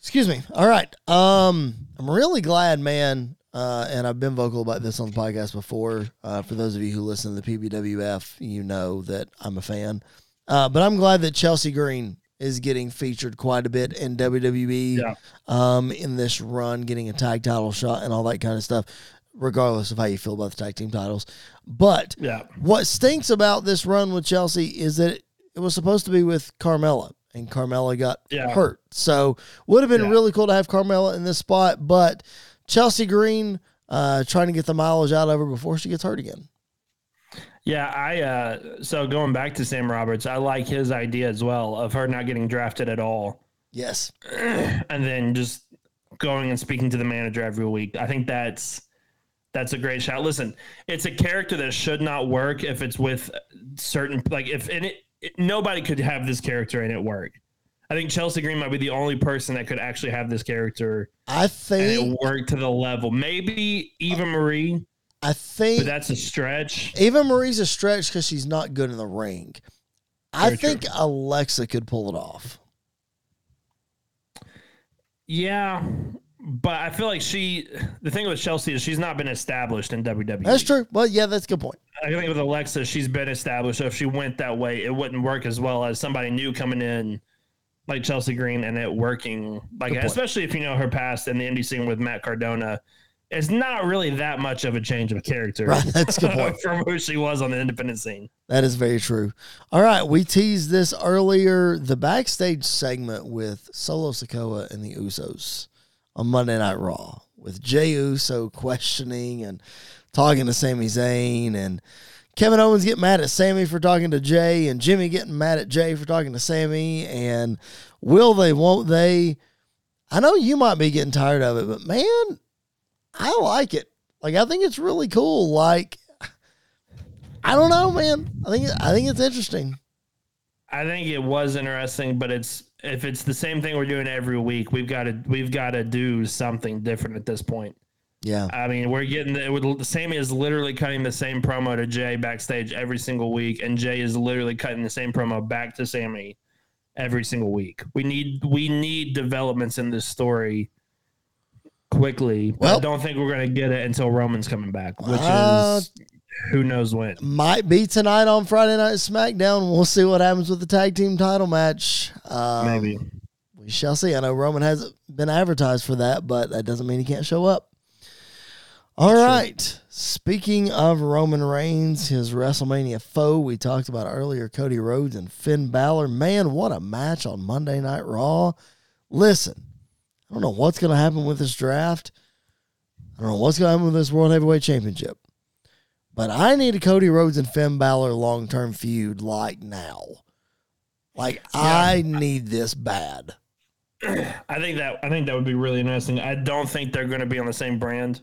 Excuse me. All right. Um, I'm really glad, man. Uh, and I've been vocal about this on the podcast before. Uh, for those of you who listen to the PBWF, you know that I'm a fan. Uh, but I'm glad that Chelsea Green is getting featured quite a bit in WWE Yeah. um, in this run, getting a tag title shot and all that kind of stuff, regardless of how you feel about the tag team titles. But Yeah. what stinks about this run with Chelsea is that it was supposed to be with Carmella, and Carmella got Yeah. hurt. So would have been Yeah. really cool to have Carmella in this spot, but Chelsea Green uh, trying to get the mileage out of her before she gets hurt again. Yeah, I uh so going back to Sam Roberts, I like his idea as well of her not getting drafted at all. Yes. and then just going and speaking to the manager every week. I think that's that's a great shot. Listen, it's a character that should not work if it's with certain like if and it, it nobody could have this character and it work. I think Chelsea Green might be the only person that could actually have this character I think it work to the level. Maybe Eva Marie, I think but that's a stretch. Eva Marie's a stretch because she's not good in the ring. I Very true. think Alexa could pull it off. Yeah, but I feel like she. The thing with Chelsea is she's not been established in WWE. That's true. Well, yeah, that's a good point. I think with Alexa, she's been established. So if she went that way, it wouldn't work as well as somebody new coming in, like Chelsea Green, and it working. Like especially if you know her past in the indie scene with Matt Cardona, it's not really that much of a change of character. Right, that's good point. from who she was on the independent scene. That is very true. All right, we teased this earlier. The backstage segment with Solo Sikoa and the Usos on Monday Night Raw with Jey Uso questioning and talking to Sami Zayn and Kevin Owens getting mad at Sami for talking to Jey and Jimmy getting mad at Jey for talking to Sami and will they won't they I know you might be getting tired of it but man I like it like I think it's really cool like I don't know, man. I think I think it's interesting. I think it was interesting, but it's if it's the same thing we're doing every week, we've got to we've got to do something different at this point. Yeah, I mean, we're getting the, Sami is literally cutting the same promo to Jey backstage every single week, and Jey is literally cutting the same promo back to Sami every single week. We need we need developments in this story quickly. Well- I don't think we're gonna get it until Roman's coming back, which Uh, is who knows when. might be tonight on Friday Night SmackDown. We'll see what happens with the tag team title match. Um, Maybe. we shall see. I know Roman hasn't been advertised for that, but that doesn't mean he can't show up. All right. Speaking of Roman Reigns, his WrestleMania foe, we talked about earlier, Cody Rhodes and Finn Balor. Man, what a match on Monday Night Raw. Listen, I don't know what's going to happen with this draft. I don't know what's going to happen with this World Heavyweight Championship. But I need a Cody Rhodes and Finn Balor long term feud like now. Like, I need this bad. I think that I think that would be really interesting. I don't think they're going to be on the same brand.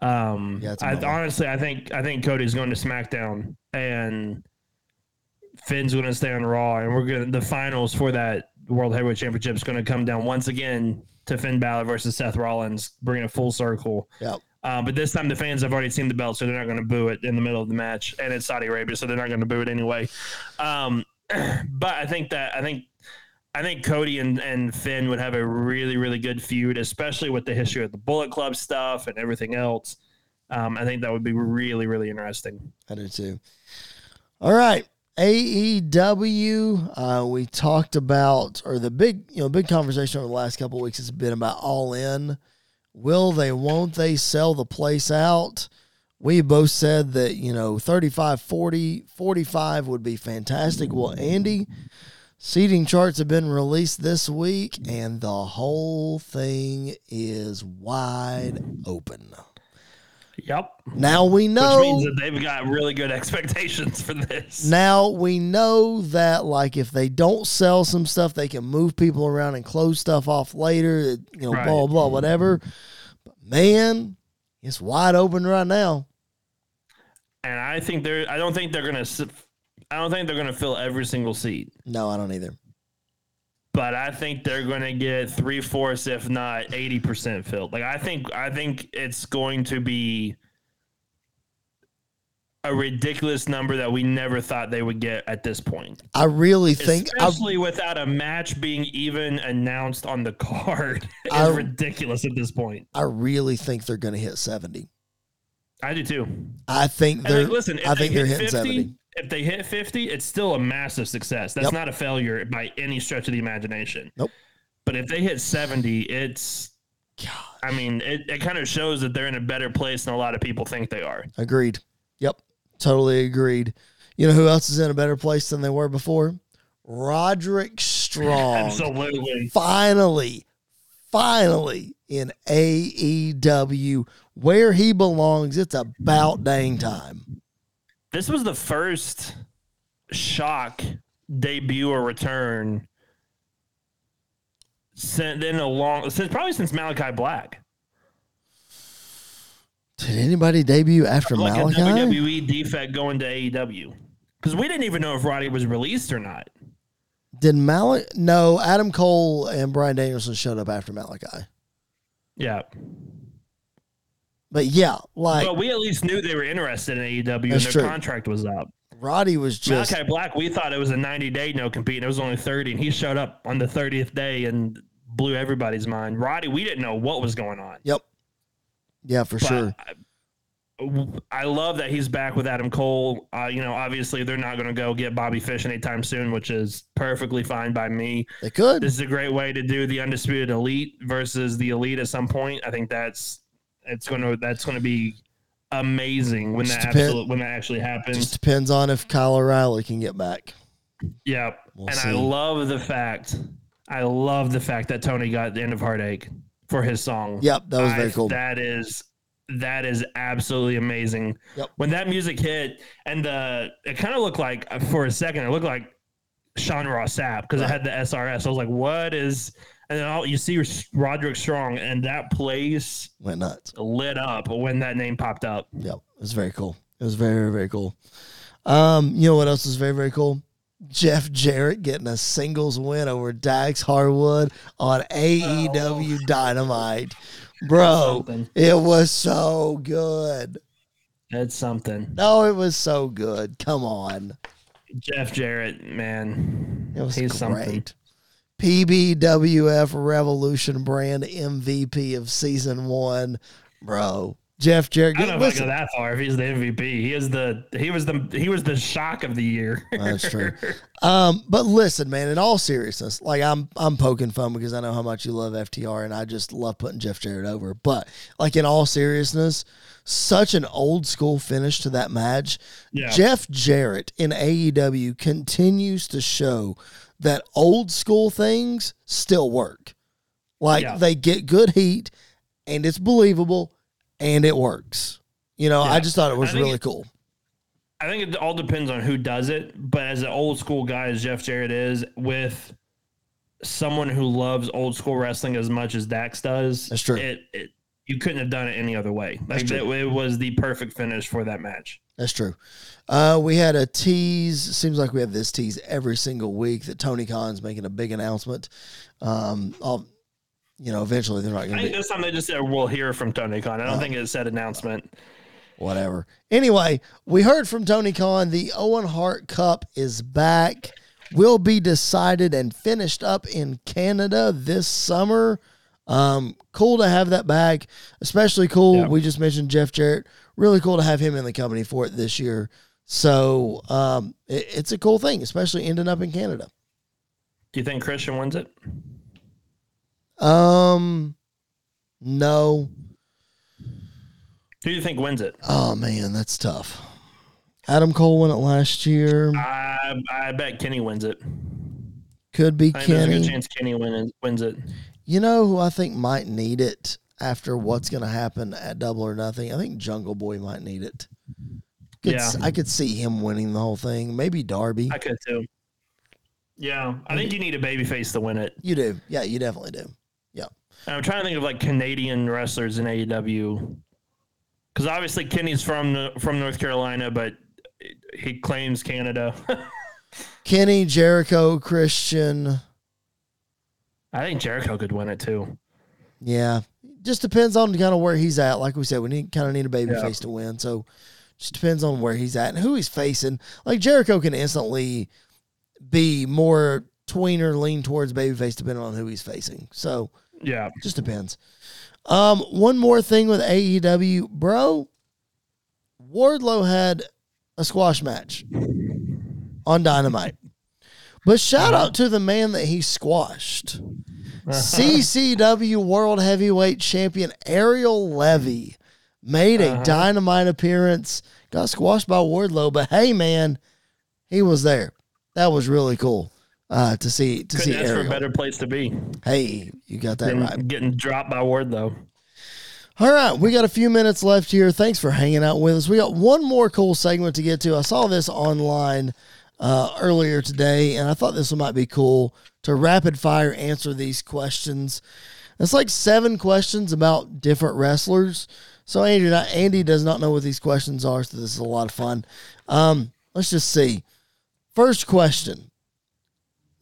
Um, Yeah, I, honestly, I think I think Cody's going to SmackDown and Finn's going to stay on Raw, and we're going to the finals for that World Heavyweight Championship is going to come down once again to Finn Balor versus Seth Rollins, bringing a full circle. Yep. Uh, but this time the fans have already seen the belt, so they're not going to boo it in the middle of the match, and it's Saudi Arabia, so they're not going to boo it anyway. Um, but I think that I think I think Cody and, and Finn would have a really really good feud, especially with the history of the Bullet Club stuff and everything else. Um, I think that would be really really interesting. I do too. All right. AEW, uh, we talked about, or the big, you know, big conversation over the last couple of weeks has been about All In. Will they, won't they sell the place out? We both said that, you know, 35, 40, 45 would be fantastic. Well, Andy, seating charts have been released this week, and the whole thing is wide open. Yep. Now we know. Which means that they've got really good expectations for this. Now we know that like if they don't sell some stuff, they can move people around and close stuff off later. You know, Right. blah blah whatever. But man, it's wide open right now. And I think they're I don't think they're gonna s- I don't think they're gonna fill every single seat. No, I don't either. but I think they're going to get three fourths, if not eighty percent filled. Like I think, I think it's going to be a ridiculous number that we never thought they would get at this point. I really think I, Especially without a match being even announced on the card, is I- ridiculous at this point. I really think they're going to hit seventy. I do too. I think they're. like, listen, I think they're hit hitting 50, seventy. If they hit 50, it's still a massive success. That's Yep. not a failure by any stretch of the imagination. Nope. But if they hit 70, it's I mean, it, it kind of shows that they're in a better place than a lot of people think they are. Agreed. Yep. Totally agreed. You know who else is in a better place than they were before? Roderick Strong. Absolutely. Finally, finally in AEW where he belongs. It's about dang time. This was the first shock debut or return since then a long since probably since Malachi Black. Did anybody debut after Like Malachi? a WWE defect going to AEW. Because we didn't even know if Roddy was released or not. Did Malachi? No, Adam Cole and Bryan Danielson showed up after Malachi. Yeah. But yeah, like but we at least knew they were interested in AEW and their true. contract was up. Roddy was just Malachi Black, we thought it was a 90 day no compete, and it was only 30, and he showed up on the 30th day and blew everybody's mind. Roddy, we didn't know what was going on. Yep. Yeah, for But sure. I, I love that he's back with Adam Cole. Uh, you know, obviously they're not going to go get Bobby Fish anytime soon, which is perfectly fine by me. They could. This is a great way to do the undisputed elite versus the elite at some point. I think that's it's going to that's going to be amazing when Just that depend- absolute when that actually happens. Just depends on if Kyle O'Reilly can get back. Yeah. We'll and see. I love the fact, I love the fact that Tony got the end of Heartache for his song. Yep, that was I- very cool. That is, that is absolutely amazing. Yep. When that music hit and the, it kind of looked like, for a second, it looked like Sean Ross Sapp because Right. it had the SRS. I was like, what is, and then all you see Roderick Strong and that place Went nuts. lit up when that name popped up. Yep. It was very cool. It was very, very, cool. Um, you know what else was very, very cool? Jeff Jarrett getting a singles win over Dax Harwood on AEW Dynamite. Bro, it was so good. That's something. No, it was so good. Come on. Jeff Jarrett, man. It was He's great. something. PBWF Revolution brand MVP of season one. Bro. Jeff Jarrett. I don't know if I go that far. If he's the MVP, he is the he was the he was the shock of the year. That's true. Um, but listen, man, in all seriousness, like I'm I'm poking fun because I know how much you love FTR and I just love putting Jeff Jarrett over. But like in all seriousness, such an old school finish to that match. Yeah. Jeff Jarrett in AEW continues to show that old school things still work. Like Yeah. they get good heat and it's believable and it works. You know, I just thought it was really it- cool. I think it all depends on who does it. But as an old school guy as Jeff Jarrett is, with someone who loves old school wrestling as much as Dax does, That's true. It, it you couldn't have done it any other way. That's Like it, it was the perfect finish for that match. That's true. Uh, we had a tease. Seems like we have this tease every single week that Tony Khan's making a big announcement. Um, I'll, you know, eventually they're not going to think be this time they just said we'll hear from Tony Khan. I don't Oh. think it said announcement. whatever. Anyway, we heard from Tony Khan. The Owen Hart Cup is back. Will be decided and finished up in Canada this summer. Um, cool to have that back. Especially cool. Yeah. We just mentioned Jeff Jarrett. Really cool to have him in the company for it this year. So um, it- it's a cool thing, especially ending up in Canada. Do you think Christian wins it? Um, no. Who do you think wins it? Oh man, that's tough. Adam Cole won it last year. I I bet Kenny wins it. Could be I think there's a good Kenny. chance Kenny win, wins it. You know who I think might need it after what's going to happen at Double or Nothing? I think Jungle Boy might need it. Could Yeah. I could see him winning the whole thing. Maybe Darby. I could too. Yeah, I think you need a babyface to win it. you do. Yeah, you definitely do. And I'm trying to think of like Canadian wrestlers in AEW, because obviously Kenny's from from North Carolina, but he claims Canada. Kenny, Jericho, Christian. I think Jericho could win it too. Yeah. Just depends on kind of where he's at. Like we said, we need kind of need a baby Yeah. face to win. So just depends on where he's at and who he's facing. Like Jericho can instantly be more tweener, lean towards babyface depending on who he's facing. So Yeah, just depends. Um, one more thing with AEW, bro. Wardlow had a squash match. on Dynamite. But shout out to the man that he squashed. CCW World Heavyweight Champion Ariel Levy made a dynamite appearance. Got squashed by Wardlow, but hey, man, he was there. That was really cool uh, to see. To Couldn't see ask for a better place to be Hey, you got that than right. getting dropped by Ward though. All right, we got a few minutes left here. Thanks for hanging out with us. We got one more cool segment to get to. I saw this online uh, earlier today, and I thought this one might be cool to rapid fire answer these questions. It's like seven questions about different wrestlers. So Andy, Andy does not know what these questions are, so this is a lot of fun. Um, let's just see. First question: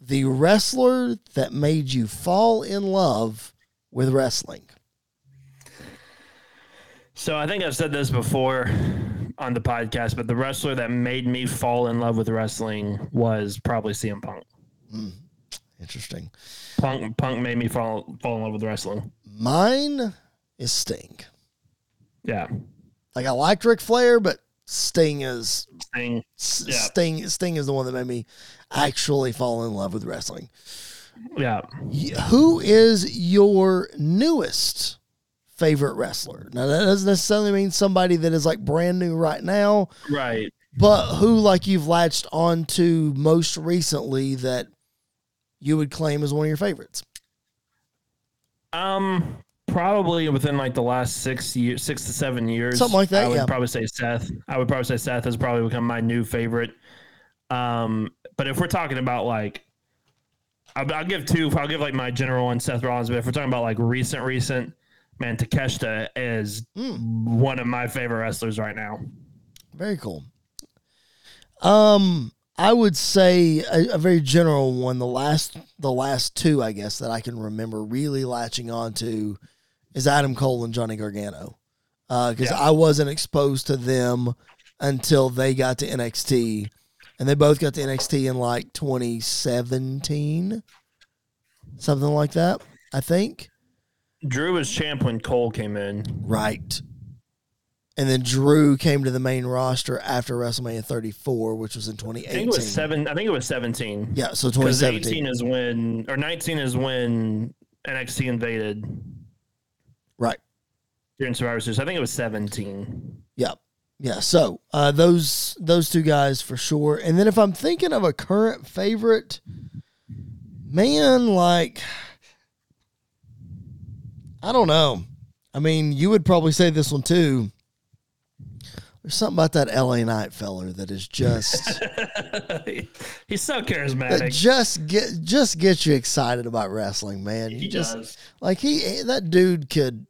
The wrestler that made you fall in love with wrestling. So I think I've said this before on the podcast, but the wrestler that made me fall in love with wrestling was probably CM Punk. Hmm. Interesting. Punk Punk made me fall fall in love with wrestling. Mine is Sting. Yeah. Like I liked Ric Flair, but Sting is Thing. S- Yeah. Sting. Sting is the one that made me actually fall in love with wrestling. Yeah. Who is your newest favorite wrestler? Now that doesn't necessarily mean somebody that is like brand new right now, Right. but who like you've latched on to most recently that you would claim as one of your favorites. Um, probably within like the last six years, six to seven years, Something like that, I would yeah. probably say Seth. I would probably say Seth has probably become my new favorite. Um, but if we're talking about like, I'll, I'll give two. I'll give like my general one, Seth Rollins. But if we're talking about like recent, recent, man, Takeshita is Hmm. one of my favorite wrestlers right now. Very cool. Um, I would say a, a very general one. The last, the last two, I guess, that I can remember really latching on to is Adam Cole and Johnny Gargano, because Yeah. I wasn't exposed to them until they got to NXT, and they both got to NXT in like 2017, something like that. I think. Drew was champ when Cole came in. Right. And then Drew came to the main roster after WrestleMania 34, which was in 2018. I 2018. think it was seven. I think it was seventeen. Yeah, so Because 2017. 18 is when, or 19 is when NXT invaded Right. during Survivor Series. I think it was 17. Yeah. Yeah. So uh, those those two guys for sure. And then if I'm thinking of a current favorite, man, like I don't know. I mean, you would probably say this one too. There's something about that LA Knight feller that is just He's so that charismatic. just get just get you excited about wrestling, man. You He just does. like he that dude could.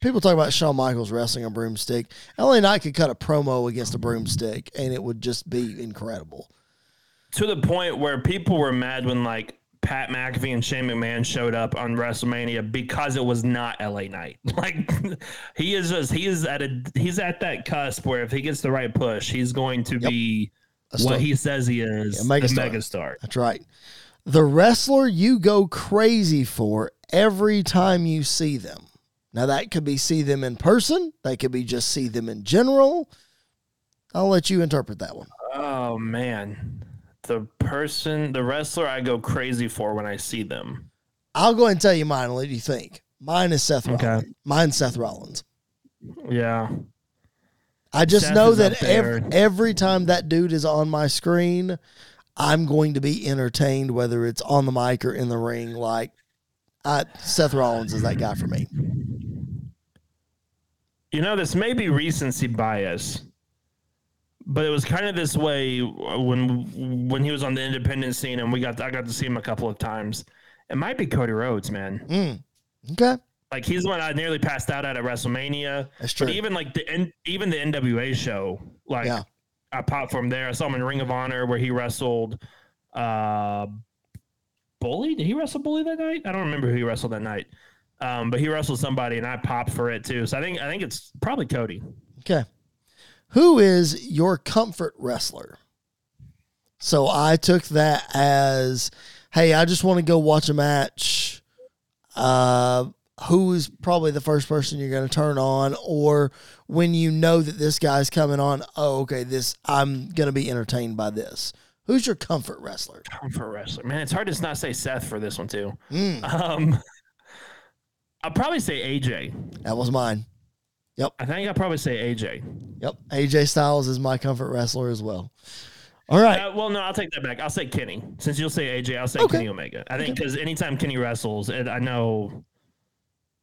People talk about Shawn Michaels wrestling a broomstick. LA Knight could cut a promo against a broomstick, and it would just be incredible. To the point where people were mad when like Pat McAfee and Shane McMahon showed up on WrestleMania because it was not LA Knight. Like he is just he is at a he's at that cusp where if he gets the right push, he's going to be what he says he is, Yeah, the megastar. megastar. That's right. The wrestler you go crazy for every time you see them. Now that could be see them in person. That could be just see them in general. I'll let you interpret that one. Oh man. The person, the wrestler I go crazy for when I see them. I'll go and tell you mine. What do you think. Mine is Seth Okay. Rollins. Mine's Seth Rollins. Yeah. I just Seth know that every, every time that dude is on my screen, I'm going to be entertained, whether it's on the mic or in the ring. Like, I, Seth Rollins is that guy for me. You know, this may be recency bias, but it was kind of this way when when he was on the independent scene, and we got I got to see him a couple of times. It might be Cody Rhodes, man. Mm. Okay, Like he's the one I nearly passed out at at WrestleMania. that's true. But even like the N- even the NWA show, like Yeah. I popped from there. I saw him in Ring of Honor where he wrestled uh Bully. Did he wrestle Bully that night? I don't remember who he wrestled that night. Um, but he wrestled somebody and I popped for it too. So I think I think it's probably Cody. Okay. Who is your comfort wrestler? So I took that as, hey, I just want to go watch a match. Uh, who is probably the first person you're going to turn on, or when you know that this guy's coming on? Oh, okay, this I'm going to be entertained by this. Who's your comfort wrestler? Comfort wrestler. Man, it's hard to not say Seth for this one too. Mm, Um, I'll probably say AJ. that was mine. I think I'll probably say AJ. Yep. AJ Styles is my comfort wrestler as well. All right. Uh, well, no, I'll take that back. I'll say Kenny. Since you'll say AJ, I'll say Okay. Kenny Omega. I think because anytime Kenny wrestles, I know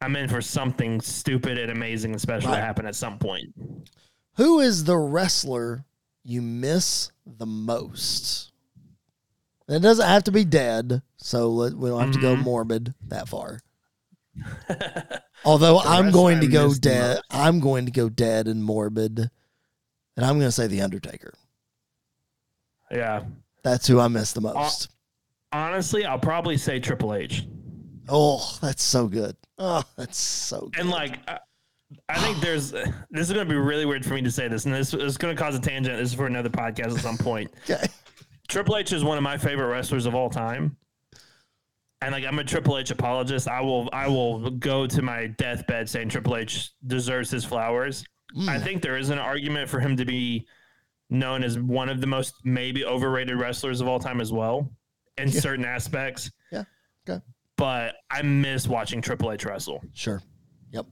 I'm in for something stupid and amazing and special Right. to happen at some point. Who is the wrestler you miss the most? It doesn't have to be dead, so we don't have to go Mhm. morbid that far. Although I'm going to go dead, most. I'm going to go dead and morbid, and I'm going to say the Undertaker. Yeah. That's who I miss the most. Honestly, I'll probably say Triple H. Oh, that's so good. Oh, that's so good. And like, I, I think there's this is going to be really weird for me to say this, and this is going to cause a tangent. This is for another podcast at some point. okay. Triple H is one of my favorite wrestlers of all time. And like I'm a Triple H apologist. I will I will go to my deathbed saying Triple H deserves his flowers. I Mm. think there is an argument for him to be known as one of the most maybe overrated wrestlers of all time as well in Yeah. certain aspects. Yeah. Okay. But I miss watching Triple H wrestle. Sure. Yep.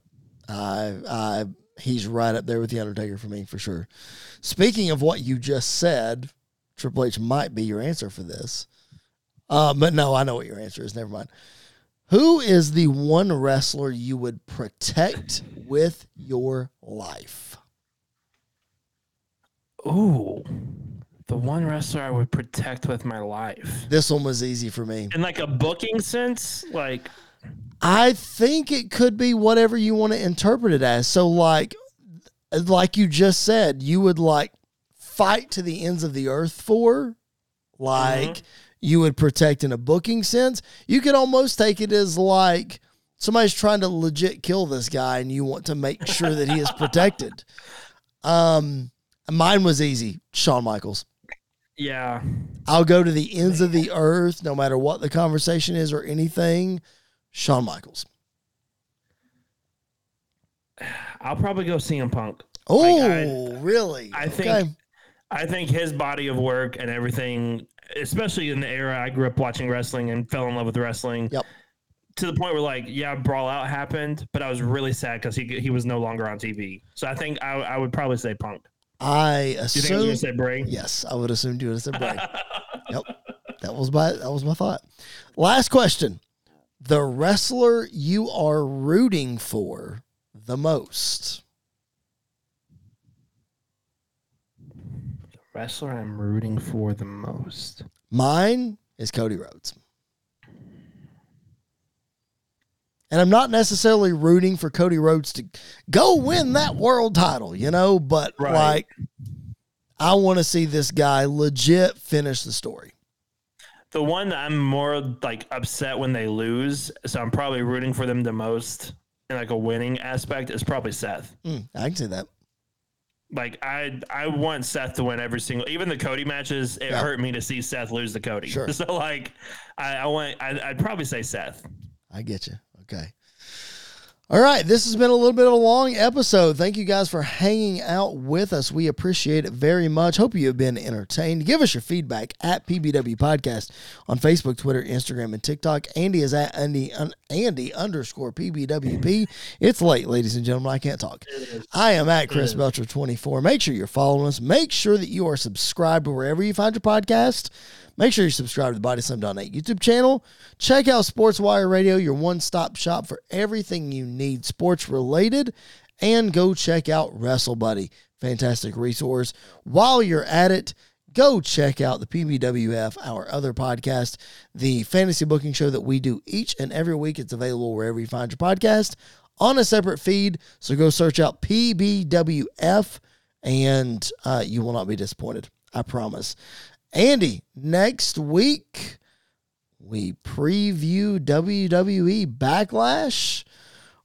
I I he's right up there with the Undertaker for me for sure. Speaking of what you just said, Triple H might be your answer for this. Uh, but no, I know what your answer is. Never mind. Who is the one wrestler you would protect with your life? Ooh. The one wrestler I would protect with my life. This one was easy for me. In like a booking sense, like I think it could be whatever you want to interpret it as. So like like you just said, you would like fight to the ends of the earth for like you would protect in a booking sense. You could almost take it as like somebody's trying to legit kill this guy and you want to make sure that he is protected. Um mine was easy, Shawn Michaels. yeah. I'll go to the ends of the earth no matter what the conversation is or anything. Shawn Michaels. I'll probably go CM Punk. Oh, I- really? I think I think his body of work and everything, especially in the era I grew up watching wrestling and fell in love with wrestling. Yep. To the point where, like, yeah, Brawl Out happened, but I was really sad because he he was no longer on TV. So I think I, I would probably say Punk. I Do you think I was assume. gonna say Bray? Yes, I would assume you would have said Bray. yep, that was my that was my thought. Last question: the wrestler you are rooting for the most. Wrestler I'm rooting for the most. Mine is Cody Rhodes. And I'm not necessarily rooting for Cody Rhodes to go win that world title, you know, but Right. like I want to see this guy legit finish the story. The one that I'm more like upset when they lose, so I'm probably rooting for them the most in like a winning aspect is probably Seth. Mm, I can see that. Like I I want Seth to win every single even the Cody matches, it Yeah. hurt me to see Seth lose the Cody. Sure. So like I, I want I, I'd probably say Seth. I get you. Okay. All right. This has been a little bit of a long episode. Thank you guys for hanging out with us. We appreciate it very much. Hope you have been entertained. Give us your feedback at PBW Podcast on Facebook, Twitter, Instagram, and TikTok. Andy is at Andy, Andy underscore PBWP. It's late, ladies and gentlemen. I can't talk. I am at Chris Belcher 24. Make sure you're following us. Make sure that you are subscribed to wherever you find your podcast. Make sure you subscribe to the Body Slam Net YouTube channel. Check out Sports Wire Radio, your one stop shop for everything you need sports related. And go check out Wrestle Buddy. Fantastic resource. While you're at it, go check out the PBWF, our other podcast, the fantasy booking show that we do each and every week. It's available wherever you find your podcast on a separate feed. So go search out PBWF and uh, you will not be disappointed. I promise. Andy, next week we preview WWE Backlash.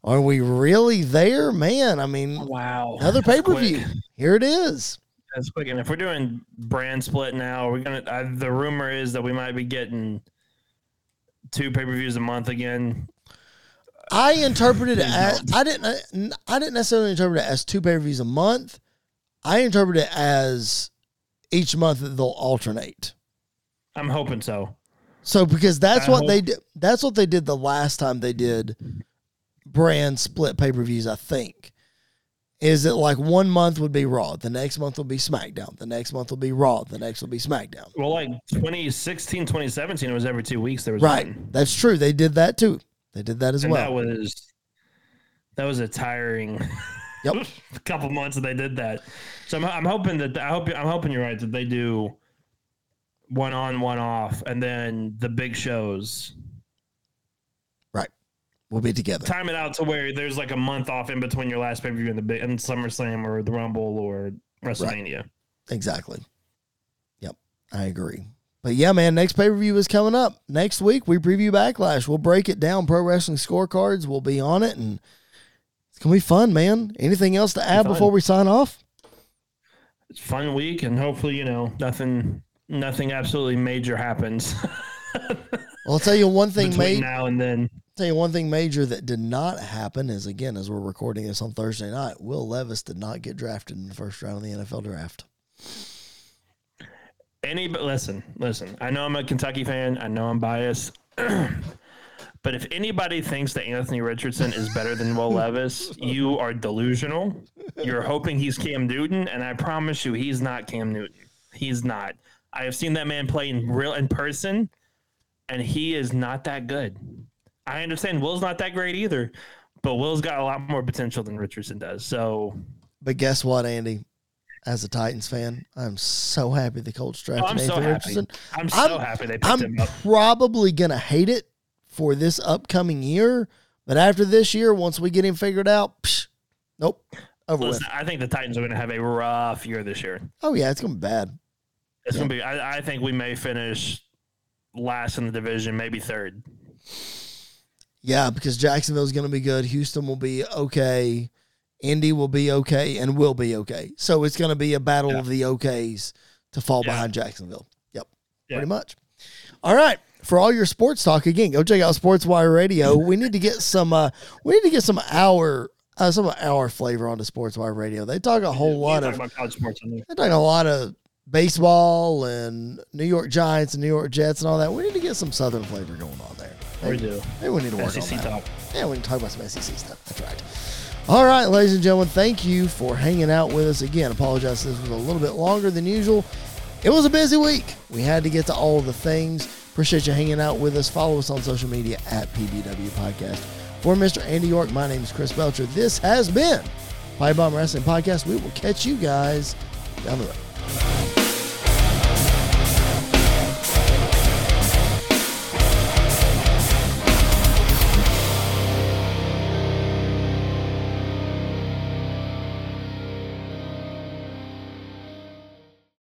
Are we really there? Man, I mean, Wow. another pay per view. Here it is. That's quick. And if we're doing brand split now, we're gonna. Uh, the rumor is that we might be getting two pay per views a month again. I interpreted it as. I didn't I didn't necessarily interpret it as two pay per views a month. I interpret it as each month they'll alternate. I'm hoping so. So because that's I what hope- they did. That's what they did the last time they did brand split pay per views. I think is it like one month would be Raw, the next month will be SmackDown, the next month will be Raw, the next will be SmackDown. Well, like 2016, 2017, it was every two weeks there was Right, one. that's true. They did that too. They did that as and that was that was a tiring Yep. A couple months that they did that. So I'm, I'm hoping that I hope I'm hoping you're right that they do one on, one off, and then the big shows Right, we'll be together. time it out to where there's like a month off in between your last pay per view and the big and SummerSlam or the Rumble or WrestleMania. Exactly. Yep, I agree. But yeah, man, next pay per view is coming up next week. We preview Backlash. We'll break it down. Pro wrestling scorecards. We'll be on it, and gonna be fun, man. Anything else to add before we sign off? It's a fun week, and hopefully you know nothing nothing absolutely major happens Well, I'll tell you one thing, mate. now and then. I'll Tell you one thing major that did not happen is again as we're recording this on Thursday night. Will Levis did not get drafted in the first round of the NFL draft. Any but listen, listen. I know I'm a Kentucky fan. I know I'm biased. but if anybody thinks that Anthony Richardson is better than Will Levis, you are delusional. You're hoping he's Cam Newton, and I promise you, he's not Cam Newton. He's not. I have seen that man play in real in person, and he is not that good. I understand Will's not that great either, but Will's got a lot more potential than Richardson does. So But guess what, Andy? As a Titans fan, I'm so happy the Colts drafted oh, I'm so. Richardson. I'm so I'm- happy they picked I'm him up. probably gonna hate it for this upcoming year, but after this year, once we get him figured out, psh, nope, over Listen, with. I think the Titans are going to have a rough year this year. Oh yeah, it's gonna be bad. It's going to be. I, I think we may finish last in the division, maybe third. Yeah, because Jacksonville's gonna be good. Houston will be okay. Indy will be okay and will be okay. So it's gonna be a battle Yeah. of the okays to fall Yeah. behind Jacksonville. Yep, Yeah. pretty much. All right. For all your sports talk, again, go check out Sports Wire Radio. We need to get some. Uh, we need to get some hour, uh, some hour flavor onto Sports Wire Radio. They talk a whole We lot of college sports on there. they talk a lot of baseball and New York Giants and New York Jets and all that. We need to get some Southern flavor going on there. We do. maybe we need to work SEC on that. talk. Yeah, we can talk about some SEC stuff. That's right. All right, ladies and gentlemen, thank you for hanging out with us again. Apologize, this was a little bit longer than usual. It was a busy week. We had to get to all the things. Appreciate you hanging out with us. Follow us on social media at PBW Podcast. For Mr. Andy York, my name is Chris Belcher. This has been Pipe Bomb Wrestling Podcast. We will catch you guys down the road.